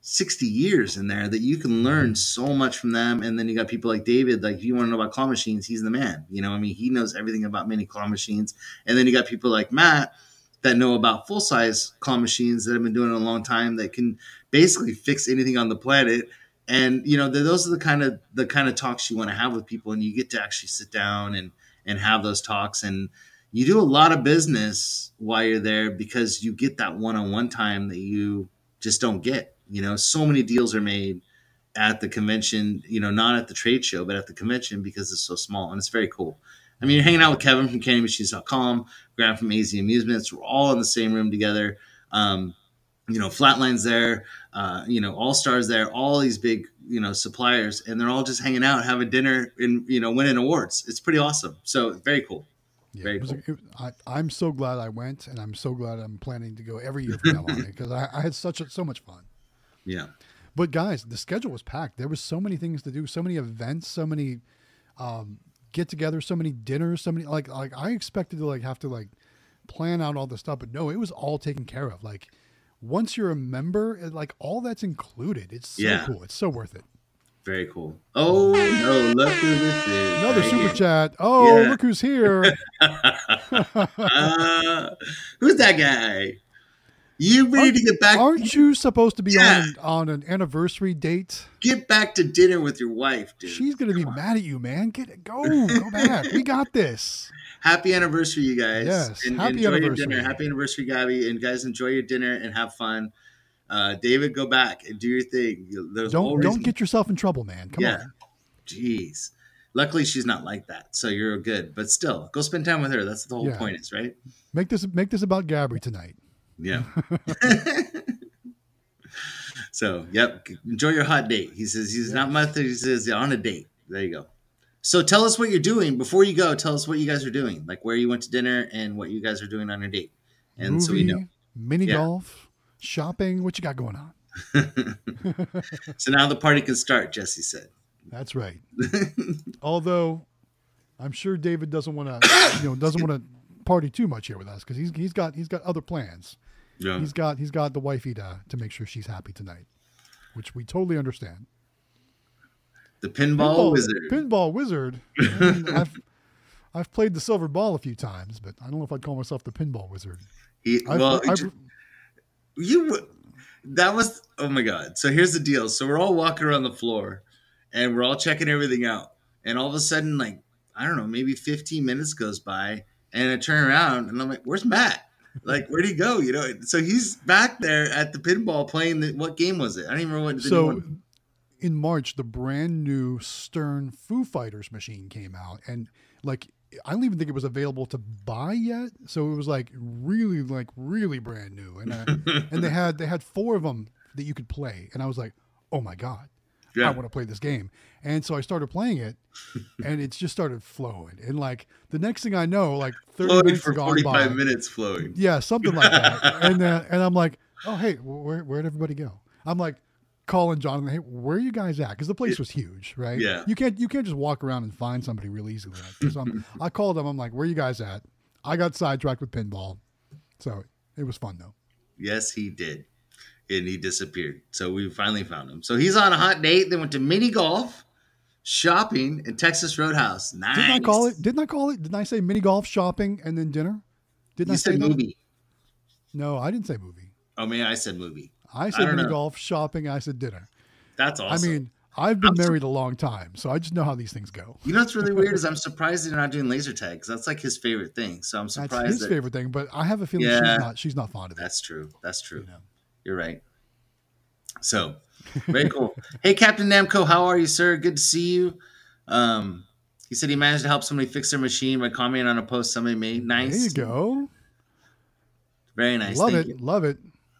A: 60 years in there that you can learn so much from them. And then you got people like David, like if you want to know about claw machines, he's the man. You know, I mean, he knows everything about mini claw machines. And then you got people like Matt that know about full size claw machines that have been doing it a long time that can basically fix anything on the planet. And you know, th- those are the kind of the kind of talks you want to have with people, and you get to actually sit down and and have those talks. And you do a lot of business while you're there because you get that one-on-one time that you just don't get you know? So many deals are made at the convention you know not at the trade show but at the convention because it's so small and it's very cool. I mean you're hanging out with kevin from candymachines.com graham from az amusements. We're all in the same room together. Um, you know flatline's there uh, you know all stars there all these big you know suppliers and they're all just hanging out having dinner and you know winning awards it's pretty awesome so very cool
B: Yeah,
A: Very cool.
B: it- I, I'm so glad I went, and I'm so glad I'm planning to go every year from now on because I, I had such a, so much fun.
A: yeah
B: But guys, the schedule was packed. There was so many things to do, so many events, so many um, get-togethers, so many dinners, so many like like I expected to like have to like plan out all this stuff, but no, it was all taken care of. Like once you're a member, like all that's included. It's so
A: Yeah.
B: cool. It's so worth it.
A: very cool oh no look who this is
B: Another
A: right
B: super
A: here.
B: chat. Oh,
A: Yeah.
B: look who's here.
A: uh, who's that guy you ready to get back
B: Aren't you supposed to be
A: Yeah.
B: on, on an anniversary date?
A: get back to dinner with your wife dude
B: She's gonna be mad at you, man. Get go, go back. We got this.
A: Happy anniversary you guys
B: Yes,
A: and
B: happy
A: enjoy
B: anniversary.
A: your dinner happy anniversary gabby and guys enjoy your dinner and have fun uh, david go back and do your thing There's
B: Don't don't get yourself in trouble, man. Come
A: Yeah.
B: on.
A: jeez luckily she's not like that so you're good but still go spend time with her that's the whole
B: Yeah.
A: point is right
B: Make this make this about Gabby tonight.
A: Yeah. so, yep. Enjoy your hot date. He says he's not much. He says on a date. There you go. So tell us what you're doing before you go. Tell us what you guys are doing, like where you went to dinner and what you guys are doing on your date, and
B: Movie,
A: so we know.
B: mini
A: Yeah.
B: golf, shopping. What you got going on?
A: So now the party can start. Jesse said.
B: That's right. Although, I'm sure David doesn't want to, you know, doesn't want to party too much here with us because he's he's got he's got other plans.
A: Yeah.
B: He's got he's got the wifey to to make sure she's happy tonight, which we totally understand.
A: The pinball, wizard.
B: Pinball wizard. I mean, I've I've played the silver ball a few times, but I don't know if I'd call myself the pinball wizard.
A: He,
B: I've,
A: well,
B: I've,
A: you that was oh my god. So here's the deal. So we're all walking around the floor and we're all checking everything out. And all of a sudden like i don't know maybe 15 minutes goes by and i turn around and i'm like where's matt? Like where'd he go? You know so he's back there at the pinball playing the what game was it? I don't even remember what
B: so
A: one-
B: in March, the brand new Stern Foo Fighters machine came out, and like I don't even think it was available to buy yet. So it was like really, like really brand new, and uh, and they had they had four of them that you could play, and I was like, oh my god.
A: Yeah.
B: I want to play this game. And so I started playing it, and it just started flowing. And like the next thing I know, like 30
A: Flowing
B: minutes
A: for 45
B: by.
A: minutes flowing.
B: Yeah, something like that. and then and I'm like, oh hey, where where'd everybody go? I'm like calling Jonathan, hey, where are you guys at? Because the place was huge, right?
A: Yeah.
B: You can't you can't just walk around and find somebody real easily. Like. So I'm, called them. I'm like, where are you guys at? I got sidetracked with pinball, so it was fun though.
A: Yes, he did. And he disappeared. So we finally found him. So he's on a hot date. They went to mini golf, shopping, and Texas Roadhouse. Nice.
B: Didn't I call it? Didn't I call it? Didn't I say mini golf, shopping, and then dinner? Didn't
A: You
B: I say
A: said
B: that?
A: movie.
B: No, I didn't say movie.
A: Oh, man, I said movie.
B: I said mini golf, shopping. I said dinner.
A: That's awesome.
B: I mean, I've been
A: I'm
B: married a long time, so I just know how these things go.
A: you know what's really weird is I'm surprised they're not doing laser tag because that's like his favorite thing. So I'm
B: That's
A: surprised
B: his
A: that
B: favorite thing, but I have a feeling
A: Yeah.
B: she's not. She's not fond of it.
A: that's true. That's true.
B: you know.
A: You're right. So very cool. hey, Captain Namco, how are you, sir? Good to see you. Um, he said he managed to help somebody fix their machine by commenting on a post somebody made. Nice.
B: There you go.
A: Very nice.
B: love
A: Thank
B: it. Love it.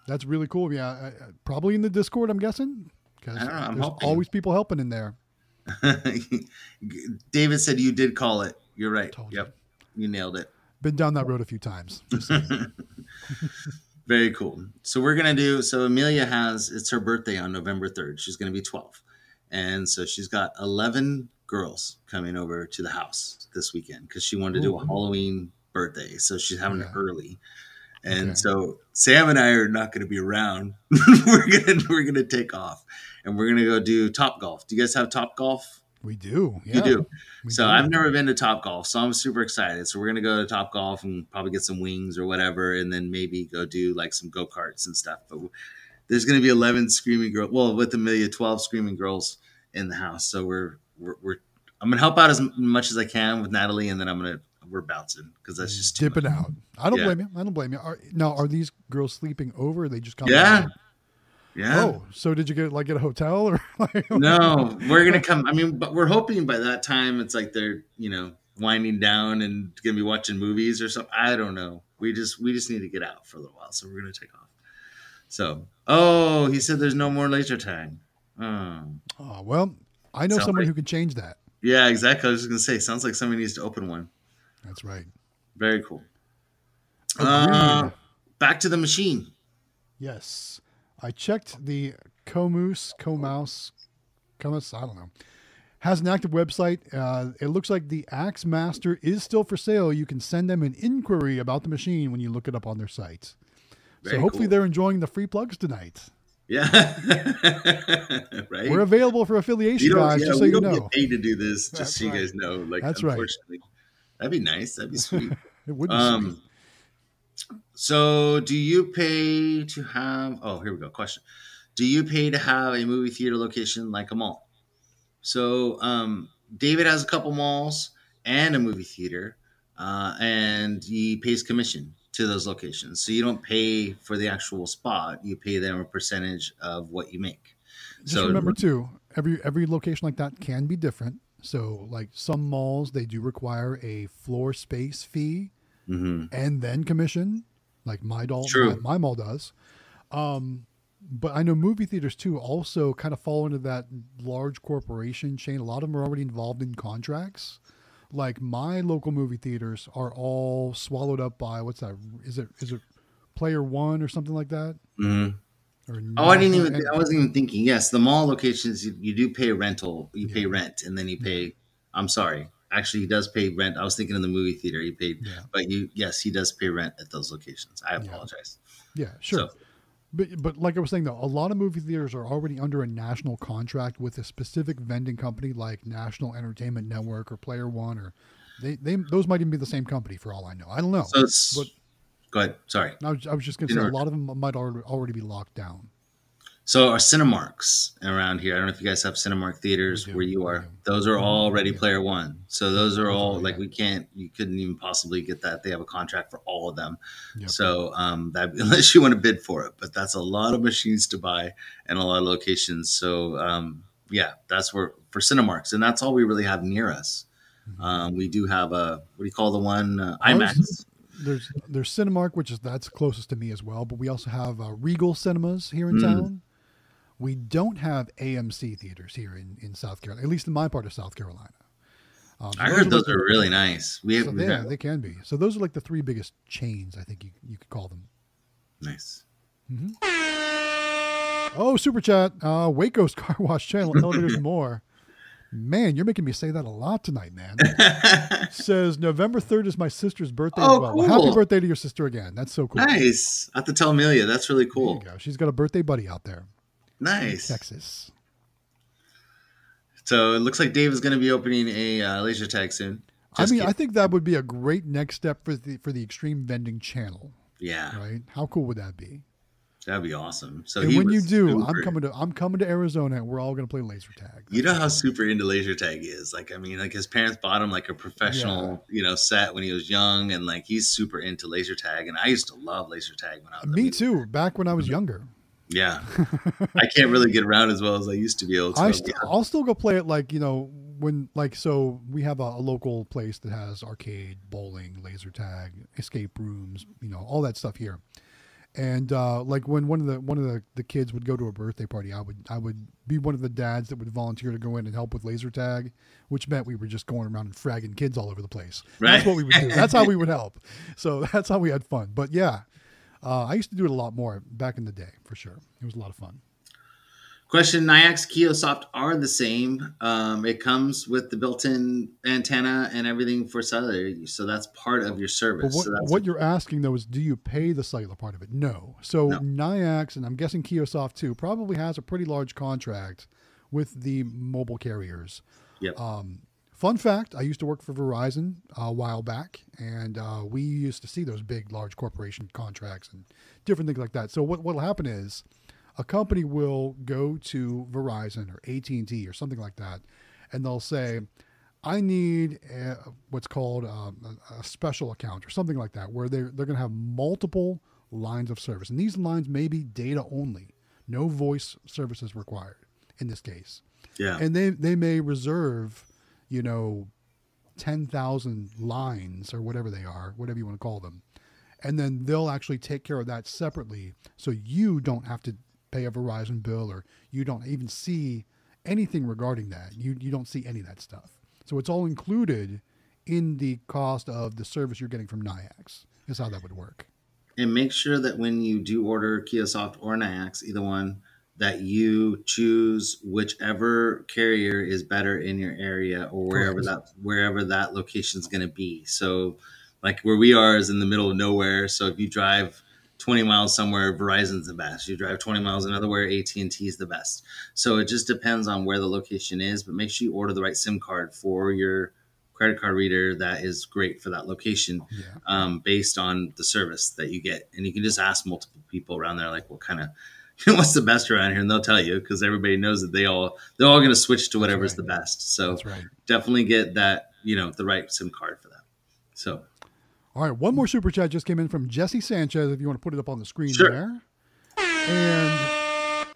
B: That's really cool. Yeah, I, I- probably in the Discord. I'm guessing because
A: I don't know,
B: there's
A: hoping.
B: always people helping in there.
A: David said you did call it. You're right.
B: Told
A: yep. You nailed it.
B: Been down that road a few times.
A: Very cool. So we're gonna do. So Emelia has it's her birthday on November third. She's gonna be twelve, and so she's got eleven girls coming over to the house this weekend because she wanted to do a Halloween birthday. So she's having it early, and
B: Okay.
A: so Sam and I are not gonna be around. we're gonna we're gonna take off, and we're gonna go do Top Golf. Do you guys have Top Golf?
B: we do. Yeah,
A: You do.
B: we
A: So
B: do.
A: I've never been to Top Golf, so I'm super excited. So we're gonna go to Top Golf and probably get some wings or whatever, and then maybe go do like some go karts and stuff. But there's gonna be 11 screaming girls. Well, with Emelia, 12 screaming girls in the house. So we're we're, we're I'm gonna help out as much as I can with Natalie, and then I'm gonna we're bouncing because that's just
B: dipping
A: much.
B: out. I don't
A: Yeah.
B: blame you. I don't blame you. Are, now, are these girls sleeping over? Or they just come.
A: Yeah.
B: out?
A: Yeah.
B: Oh, so did you get like get a hotel or like?
A: No, we're gonna come. I mean, but we're hoping by that time it's like they're you know winding down and gonna be watching movies or something. I don't know. We just we just need to get out for a little while, so we're gonna take off. So, oh, he said there's no more laser tag. Oh.
B: Oh, well, I know someone
A: like-
B: who can change that.
A: Yeah, exactly. I was just gonna say, sounds like somebody needs to open one.
B: That's right.
A: Very cool. Uh, back to the machine.
B: Yes, I checked the Comoose, Comouse, Comus. I don't know. Has an active website. Uh, it looks like the Axe Master is still for sale. You can send them an inquiry about the machine when you look it up on their site.
A: Very
B: so hopefully
A: cool.
B: they're enjoying the free plugs tonight.
A: Yeah. right.
B: We're available for affiliation, guys,
A: yeah,
B: just so
A: we
B: you
A: don't
B: know.
A: get paid to do this, just
B: That's
A: so you
B: right.
A: guys know. Like,
B: That's right.
A: That'd be nice. That'd be sweet.
B: It would be sweet.
A: um, so, do you pay to have? Oh, here we go. Question: Do you pay to have a movie theater location like a mall? So, um, David has a couple malls and a movie theater, uh, and he pays commission to those locations. So you don't pay for the actual spot; you pay them a percentage of what you make.
B: Just
A: so
B: remember too, every every location like that can be different. So like some malls they do require a floor space fee
A: Mhm.
B: and then commission, like my doll my, my mall does. Um but I know movie theaters too also kind of fall into that large corporation chain. A lot of them are already involved in contracts. Like my local movie theaters are all swallowed up by what's that? Is it is it Player One or something like that?
A: Mhm.
B: Or
A: Oh, I didn't even. I wasn't even thinking. Yes, the mall locations you, you do pay rental. You pay rent, and then you pay. I'm sorry. Actually, he does pay rent. I was thinking in the movie theater he paid,
B: Yeah.
A: but you yes he does pay rent at those locations. I
B: Yeah.
A: apologize.
B: Yeah, sure.
A: So-
B: But but like I was saying though, a lot of movie theaters are already under a national contract with a specific vending company like National Entertainment Network or Player One or they, they those might even be the same company for all I know. I don't know.
A: So.
B: But-
A: go ahead. Sorry.
B: I was, I was just going to say a lot of them might already be locked down.
A: So our Cinemarks around here. I don't know if you guys have Cinemark theaters where you are. Those are all Ready. Player One. So those are all like we can't. You couldn't even possibly get that. They have a contract for all of them.
B: Yep.
A: So um, that unless you want to bid for it, but that's a lot of machines to buy and a lot of locations. So um, yeah, that's where for Cinemarks, and that's all we really have near us.
B: Mhm.
A: Um, we do have a what do you call the one uh, IMAX?
B: There's there's Cinemark, which is that's closest to me as well. But we also have uh, Regal Cinemas here in
A: Mm.
B: town. We don't have AMC theaters here in, in South Carolina, at least in my part of South Carolina. Um, so
A: I heard those are really nice. We have,
B: so yeah, they can be. So those are like the three biggest chains, I think you, you could call them.
A: nice.
B: Oh, super chat. Uh, Waco's Car Wash Channel, Elevators More. Man, you're making me say that a lot tonight, man. Says November 3rd is my sister's birthday
A: Oh,
B: well. Well, happy birthday to your sister again. That's so cool.
A: nice. I have to tell Emelia. That's really
B: There
A: cool.
B: you go. She's got a birthday buddy out there,
A: Nice.
B: Texas.
A: So it looks like Dave is going to be opening a uh, laser tag soon.
B: I mean,
A: keep-
B: I think that would be a great next step for the for the Xtreme Vending channel,
A: yeah,
B: right? How cool would that be?
A: That'd be awesome. So
B: and when you do, I'm coming to I'm coming to Arizona, and we're all going to play laser tag.
A: You know how super into laser tag he is. Like, I mean, like his parents bought him like a professional, you know, set when he was young, and like he's super into laser tag. And I used to love laser tag when I was.
B: Me too. Back when I was mm-hmm. younger,
A: Yeah, I can't really get around as well as I used to be able to.
B: I
A: Yeah.
B: st- I'll still go play it like you know when like so we have a, a local place that has arcade, bowling, laser tag, escape rooms, you know all that stuff here. And uh, like when one of the one of the, the kids would go to a birthday party, I would I would be one of the dads that would volunteer to go in and help with laser tag, which meant we were just going around and fragging kids all over the place. That's what we would do. That's how we would help. So that's how we had fun. But yeah, uh, I used to do it a lot more back in the day for sure. It was a lot of fun.
A: Question: Nayax Kiosoft are the same. Um, it comes with the built-in antenna and everything for cellular, so that's part of your service.
B: But what,
A: so that's
B: what you're asking though is, do you pay the cellular part of it? No. So
A: No.
B: Nayax, and I'm guessing Kiosoft too, probably has a pretty large contract with the mobile carriers.
A: Yep.
B: Um, fun fact: I used to work for Verizon a while back, and uh, we used to see those big, large corporation contracts and different things like that. So what what'll happen is, a company will go to Verizon or AT and T or something like that, and they'll say, "I need a, what's called um, a, a special account or something like that, where they're they're going to have multiple lines of service, and these lines may be data only, no voice services required in this case."
A: yeah,
B: and they they may reserve you know 10,000 lines or whatever they are whatever you want to call them. And then they'll actually take care of that separately so you don't have to pay a Verizon bill or you don't even see anything regarding that you you don't see any of that stuff so it's all included in the cost of the service you're getting from Nayax is how that would work
A: and make sure that when you do order Kiosoft or Nayax, either one, that you choose whichever carrier is better in your area or wherever
B: Correct.
A: that wherever that location is going to be. So, like where we are is in the middle of nowhere. So if you drive 20 miles somewhere, Verizon's the best. You drive 20 miles another where AT and T is the best. So it just depends on where the location is. But make sure you order the right SIM card for your credit card reader that is great for that location
B: yeah
A: um, based on the service that you get. And you can just ask multiple people around there, like, what kind of, what's the best around here? And they'll tell you because everybody knows that they all, they're all going to switch to whatever's
B: right.
A: the best. So
B: right
A: definitely get that, you know, the right SIM card for that. So
B: All right, one more super chat just came in from Jesse Sanchez. If you want to put it up on the screen
A: Sure.
B: there, and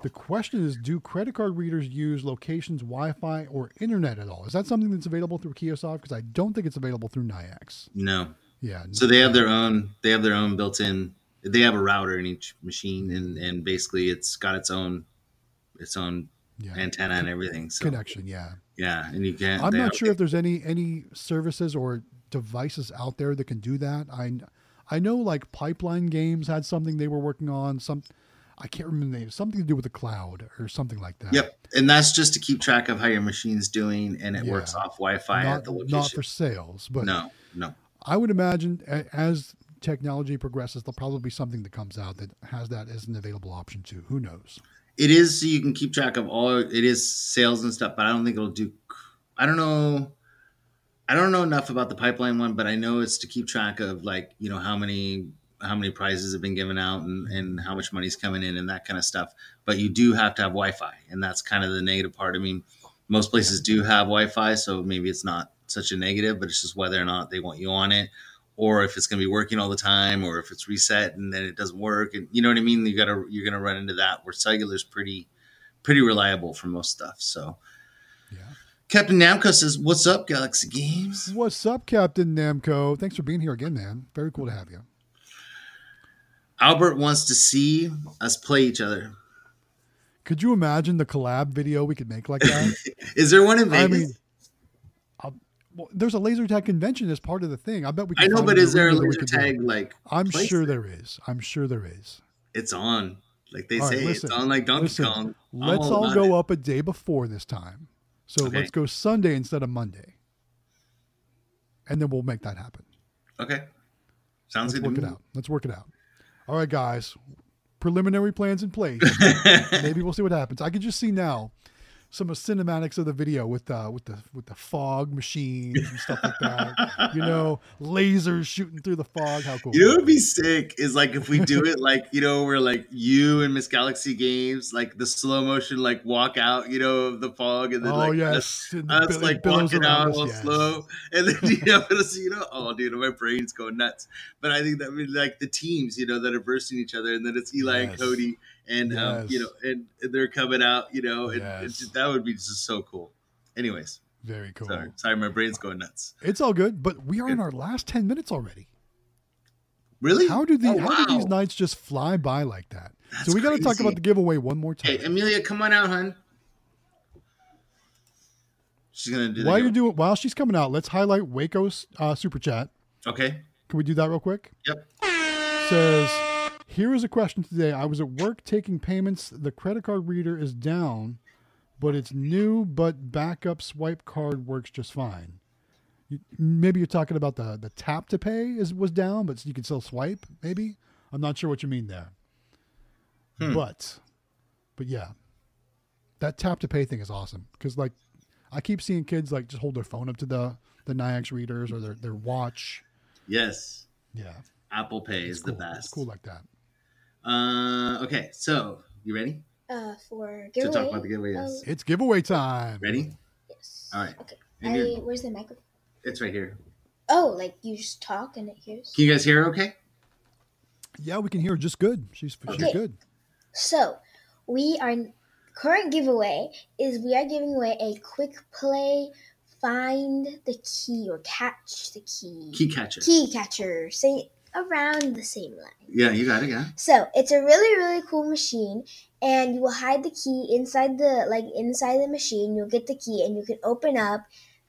B: the question is: Do credit card readers use locations, Wi-Fi, or internet at all? Is that something that's available through Kiosoft? Because I don't think it's available through Nayax.
A: no.
B: Yeah.
A: So they have their own, they have their own built in, they have a router in each machine and, and basically it's got its own, its own
B: yeah.
A: antenna and everything. So
B: connection. Yeah.
A: yeah. And you can't,
B: I'm not sure if there's any any services or devices out there that can do that. I I know like Pipeline Games had something they were working on. Some I can't remember the name. Something to do with the cloud or something like that.
A: Yep. And that's just to keep track of how your machine's doing and it
B: Yeah.
A: works off Wi-Fi
B: Not,
A: at the location.
B: not for sales, but
A: no, no.
B: I would imagine as technology progresses, there'll probably be something that comes out that has that as an available option too. Who knows?
A: It is so you can keep track of all. It is sales and stuff, but I don't think it'll do. I don't know. I don't know enough about the pipeline one, but I know it's to keep track of like you know how many how many prizes have been given out and, and how much money's coming in and that kind of stuff. But you do have to have Wi-Fi, and that's kind of the negative part. I mean, most places do have Wi-Fi, so maybe it's not such a negative, but it's just whether or not they want you on it, or if it's going to be working all the time, or if it's reset and then it doesn't work, and you know what I mean. You gotta you're gonna run into that where cellular is pretty pretty reliable for most stuff. So
B: Yeah.
A: Captain Namco says, "What's up, Galaxy Games?"
B: What's up, Captain Namco? Thanks for being here again, man. Very cool to have you.
A: Albert wants to see us play each other.
B: Could you imagine the collab video we could make like that?
A: Is there one in Vegas?
B: I mean, well, there's a laser tag convention as part of the thing. I bet we. Can
A: I know, but is there a
B: arena that we
A: laser
B: could do it.
A: tag like?
B: I'm sure
A: there?
B: is. I'm sure there is.
A: It's on. Like they
B: All right,
A: say,
B: listen,
A: it's on like Donkey
B: listen,
A: Kong.
B: Let's
A: all
B: all go
A: it.
B: up a day before this time. So
A: Okay.
B: let's go Sunday instead of Monday, and then we'll make that happen.
A: Okay. Sounds
B: Let's
A: good.
B: work
A: to
B: it out. Let's work it out. All right, guys. Preliminary plans in place. Maybe we'll see what happens. I can just see now some of the cinematics of the video with uh, with the with the fog machines and stuff like that. you know, lasers shooting through the fog. How cool!
A: You know, would be sick is like if we do it like you know we're like you and Miss Galaxy Games like the slow motion like walk out you know of the fog and then
B: oh
A: like
B: yes, the
A: us like walking out all
B: yes.
A: slow and then you know you know oh dude my brain's going nuts but I think that would be like the teams you know that are bursting each other and then it's Eli and Cody and um, you know and, and they're coming out you know and
B: Yes.
A: just, that would be just so cool. Anyways,
B: Very cool.
A: sorry, sorry, my brain's going nuts.
B: It's all good, but we are in our last ten minutes already.
A: Really?
B: How do the
A: Oh,
B: how do these nights just fly by like that?
A: That's
B: so we got to talk about the giveaway one more time.
A: Hey, Emelia, come on out, hun. She's gonna do.
B: while you're doing while she's coming out, let's highlight Waco's uh, super chat.
A: Okay.
B: Can we do that real quick?
A: Yep.
B: Says, here is a question today. I was at work taking payments. The credit card reader is down, but it's new. But backup swipe card works just fine. You, maybe you're talking about the the tap to pay is was down, but you can still swipe. Maybe I'm not sure what you mean there.
A: Hmm.
B: But, but yeah, that tap to pay thing is awesome because like I keep seeing kids like just hold their phone up to the the Nayax readers or their their watch.
A: Yes.
B: Yeah,
A: Apple Pay is
B: cool.
A: the best.
B: It's cool like that.
A: Uh, okay. So you ready
C: Uh, for
A: to talk about the giveaway? Yes.
C: Oh,
B: It's giveaway time.
A: Ready?
C: yes.
A: All right.
C: Okay. I, where's the microphone?
A: It's right here.
C: Oh, like you just talk and it hears.
A: Can you guys hear? Okay.
B: Yeah, we can hear her just good. She's she's
C: Okay.
B: good.
C: So, we are current giveaway is we are giving away a quick play find the key or catch the key
A: Key catcher.
C: key catcher say around the same line.
A: Yeah, you got it. Yeah.
C: So it's a really really cool machine, and you will hide the key inside the like inside the machine. You'll get the key, and you can open up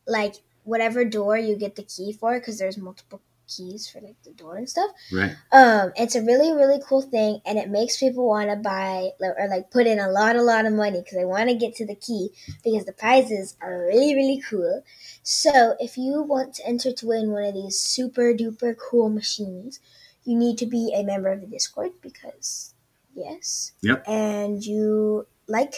C: like whatever door you get the key for, because there's multiple keys for like the door and stuff.
A: Right.
C: Um, it's a really really cool thing, and it makes people want to buy or like put in a lot a lot of money because they want to get to the key because the prizes are really really cool. So if you want to enter to win one of these super duper cool machines, you need to be a member of the Discord because yes.
A: Yep.
C: And you like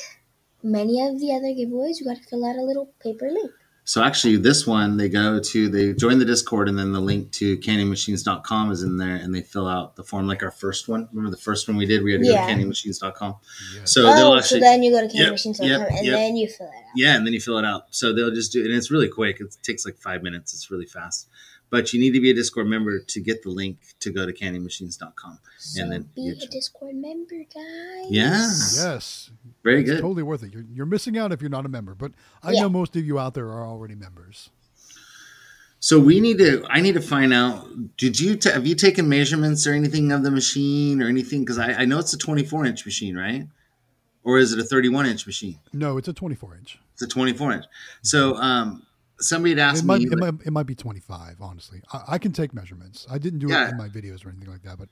C: many of the other giveaways, you got to fill out a little paper link.
A: So actually, this one they go to they join the Discord and then the link to candymachines.com is in there and they fill out the form like our first one. Remember the first one we did? We had to
C: Yeah.
A: go to candymachines.com.
B: Yeah.
A: So they'll
C: oh,
A: actually
C: so then you go to
A: Yep,
C: candymachines.com
A: yep,
C: and
A: yep.
C: then you fill it out.
A: Yeah, and then you fill it out. So they'll just do, and it's really quick. It takes like five minutes. It's really fast. But you need to be a Discord member to get the link to go to candymachines.com.
C: So
A: And then
C: be
A: you
C: a Discord member, guys.
A: Yeah.
B: Yes,
A: Very
B: it's
A: good.
B: totally worth it. You're, you're missing out if you're not a member, but I
C: Yeah.
B: know most of you out there are already members.
A: So we need to. I need to find out. Did you ta have you taken measurements or anything of the machine or anything? Because I, I know it's a 24 inch machine, right? Or is it a 31 inch machine?
B: No, it's a 24 inch.
A: It's a 24 inch. So um, somebody had asked
B: It might,
A: me.
B: it might it might be 25. Honestly, I, I can take measurements. I didn't do
A: Yeah.
B: it in my videos or anything like that, but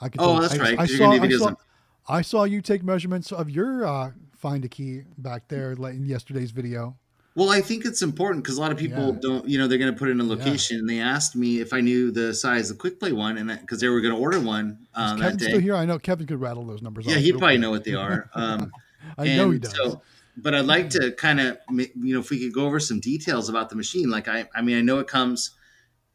B: I can.
A: Oh, that's
B: I,
A: right,
B: I
A: you're
B: saw. I saw, I saw you take measurements of your uh, find a key back there like in yesterday's video.
A: Well, I think it's important because a lot of people
B: Yeah.
A: don't, you know, they're going to put in a location. And they asked me if I knew the size of Quick Play one, and because they were going to order one um, that day.
B: still here? I know Kevin could rattle those numbers.
A: Yeah,
B: off
A: he'd probably know what they are. Um,
B: I know he does.
A: So, but I'd like mm-hmm. to kind of, you know, if we could go over some details about the machine. Like, I, I mean, I know it comes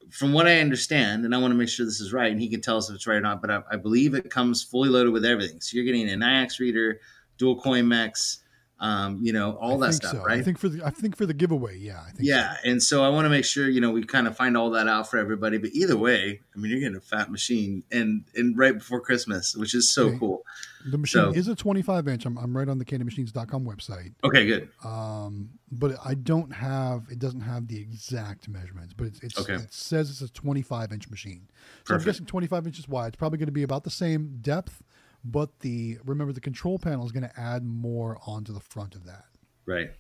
A: from what I understand, and I want to make sure this is right, and he can tell us if it's right or not. But I, I believe it comes fully loaded with everything. So you're getting an IX reader, dual coin mechs, um, you know, all
B: I
A: that stuff,
B: so.
A: right?
B: I think for the I think for the giveaway, yeah. I think so.
A: Yeah, and so I want to make sure you know we kind of find all that out for everybody. But either way, I mean, you're getting a fat machine, and and right before Christmas, which is so
B: Okay.
A: cool.
B: The machine
A: So-
B: is a 25 inch. I'm, I'm right on the candymachines.com website.
A: Okay, good.
B: Um, but I don't have it doesn't have the exact measurements, but it's, it's
A: Okay.
B: it says it's a 25 inch machine. So
A: Perfect.
B: I'm guessing 25 inches wide. It's probably going to be about the same depth, but the remember the control panel is going to add more onto the front of that.
A: Right.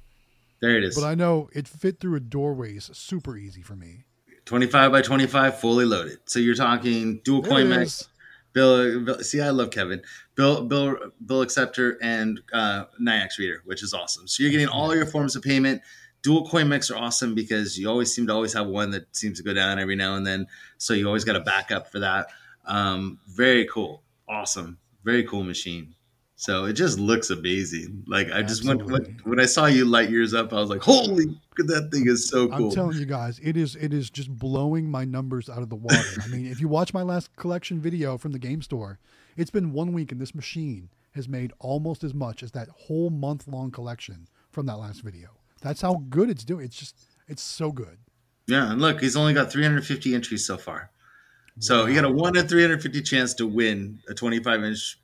A: There it is.
B: But I know it fit through a doorway is super easy for me.
A: 25 by 25 fully loaded. So you're talking dual
B: There
A: coin
B: mechs.
A: Bill, Bill. See, I love Kevin. Bill, Bill, Bill acceptor and uh, Nayax reader, which is awesome. So you're getting all your forms of payment. Dual coin mechs are awesome because you always seem to always have one that seems to go down every now and then. So you always got a backup for that. Um, very cool, awesome, very cool machine. So it just looks amazing. Like I just went when, when I saw you light yours up, I was like, "Holy, that thing is so cool!"
B: I'm telling you guys, it is it is just blowing my numbers out of the water. I mean, if you watch my last collection video from the game store, it's been one week and this machine has made almost as much as that whole month long collection from that last video. That's how good it's doing. It's just it's so good.
A: Yeah, and look, he's only got 350 entries so far. So he got a one in 350 chance to win a 25 inch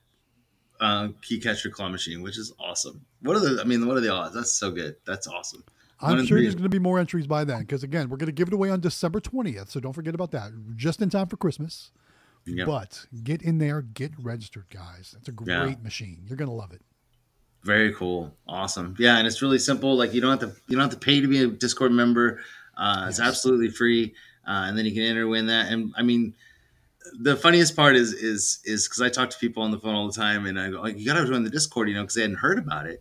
A: uh, key catcher claw machine, which is awesome. What are the? I mean, what are the odds? That's so good. That's awesome.
B: I'm sure there's going to be more entries by then because again, we're going to give it away on December 20th, so don't forget about that. Just in time for Christmas.
A: Yeah.
B: But get in there, get registered, guys. It's a great
A: Yeah.
B: machine. You're going to love it.
A: Very cool. Awesome. Yeah, and it's really simple. Like you don't have to you don't have to pay to be a Discord member. Uh, it's absolutely free, uh, and then you can enter win that. And I mean, the funniest part is is is because I talk to people on the phone all the time, and I go, like, "You got to join the Discord," you know, because they hadn't heard about it.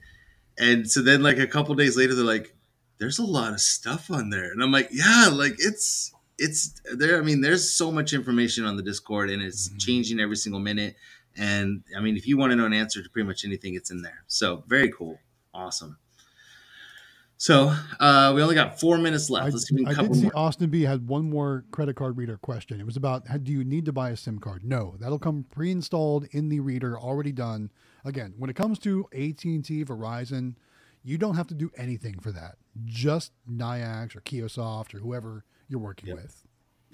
A: And so then, like a couple days later, they're like, "There's a lot of stuff on there," and I'm like, "Yeah, like it's." It's there. I mean, there's so much information on the Discord, and it's
B: Mhm.
A: changing every single minute. And I mean, if you want to know an answer to pretty much anything, it's in there. So very cool, awesome. So uh, we only got four minutes left.
B: I,
A: Let's
B: I
A: couple
B: did see
A: more.
B: Austin B had one more credit card reader question. It was about how, do you need to buy a SIM card? No, that'll come pre-installed in the reader, already done. Again, when it comes to AT&T, Verizon, you don't have to do anything for that. Just Nayax or Kiosoft or whoever you're working
A: Yep.
B: with.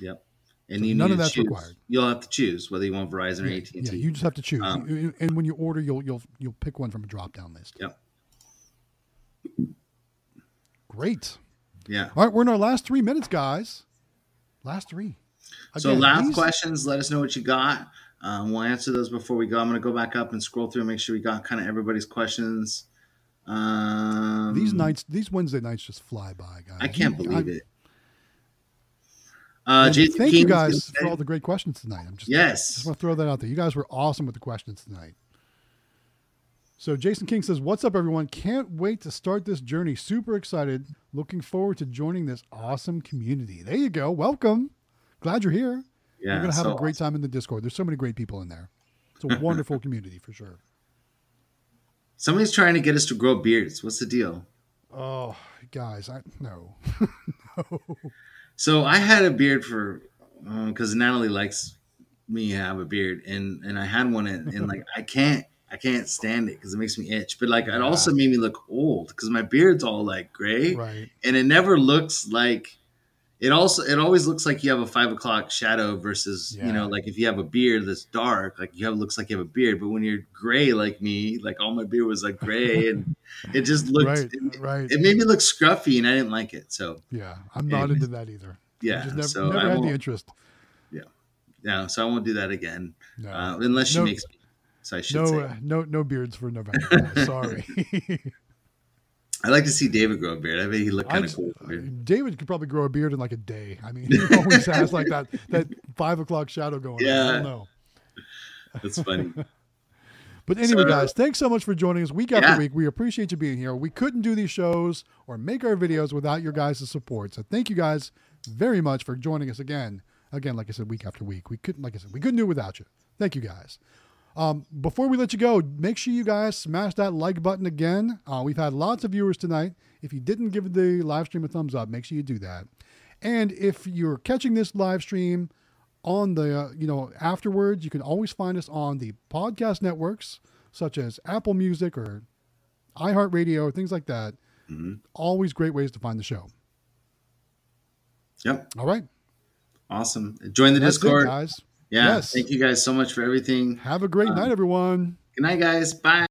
A: Yep. And
B: So
A: you
B: none
A: need
B: of that's
A: choose.
B: required.
A: You'll have to choose whether you want Verizon or AT and T.
B: Yeah, you just have to choose.
A: Um,
B: and when you order, you'll you'll you'll pick one from a drop-down list.
A: Yep.
B: Great.
A: Yeah.
B: All right, we're in our last three minutes, guys. Last three.
A: So last questions. Let us know what you got. Um, we'll answer those before we go. I'm going to go back up and scroll through and make sure we got kind of everybody's questions. Um,
B: These nights, these Wednesday nights just fly by, guys.
A: I can't believe
B: I-
A: it. Uh,
B: thank
A: King
B: you guys for all the great questions tonight. I'm just
A: Yes.
B: just want to throw that out there. You guys were awesome with the questions tonight. So Jason King says, "What's up, everyone? Can't wait to start this journey. Super excited. Looking forward to joining this awesome community. There you go. Welcome. Glad you're here.
A: Yeah,
B: you're gonna have
A: so
B: a great time in the Discord. There's so many great people in there. It's a wonderful community for sure.
A: Somebody's trying to get us to grow beards. What's the deal?
B: Oh, guys, I no, no.
A: So I had a beard for uh, because Natalie likes me to have a beard, and and I had one, and, and like I can't I can't stand it because it makes me itch. But like it also made me look old because my beard's all like gray,
B: Right.
A: and it never looks like. It also it always looks like you have a five o'clock shadow versus you know like if you have a beard that's dark like you have looks like you have a beard but when you're gray like me like all my beard was like gray and it just looked
B: Right.
A: it,
B: Right.
A: it made me look scruffy and I didn't like it so
B: yeah, I'm not into that either.
A: yeah
B: I never,
A: so
B: never
A: I
B: had the interest.
A: yeah so I won't do that again
B: No.
A: uh, unless she
B: No-
A: makes me so I should
B: no,
A: say
B: uh, no, no beards for November. Sorry.
A: I'd like to see David grow a beard I bet he looked kind of cool beard.
B: David could probably grow a beard in like a day. I mean, he always has like that that five o'clock shadow going. on. I
A: Yeah.
B: don't know.
A: that's funny
B: But anyway,
A: So-
B: guys, thanks so much for joining us week after
A: Yeah.
B: week. We appreciate you being here. We couldn't do these shows or make our videos without your guys' support. So thank you guys very much for joining us again. Again, like I said, week after week. We couldn't, like I said, we couldn't do it without you. Thank you guys. Um, before we let you go, make sure you guys smash that like button again. Uh, we've had lots of viewers tonight. If you didn't give the live stream a thumbs up, make sure you do that. And if you're catching this live stream on the, uh, you know, afterwards, you can always find us on the podcast networks such as Apple Music or iHeartRadio or things like that.
A: Mhm.
B: Always great ways to find the show.
A: yep
B: All right.
A: awesome join the
B: That's it,
A: Discord
B: guys.
A: Yeah
B: Yes.
A: thank you guys so much for everything
B: Have a great
A: Um,
B: night, everyone.
A: good night guys bye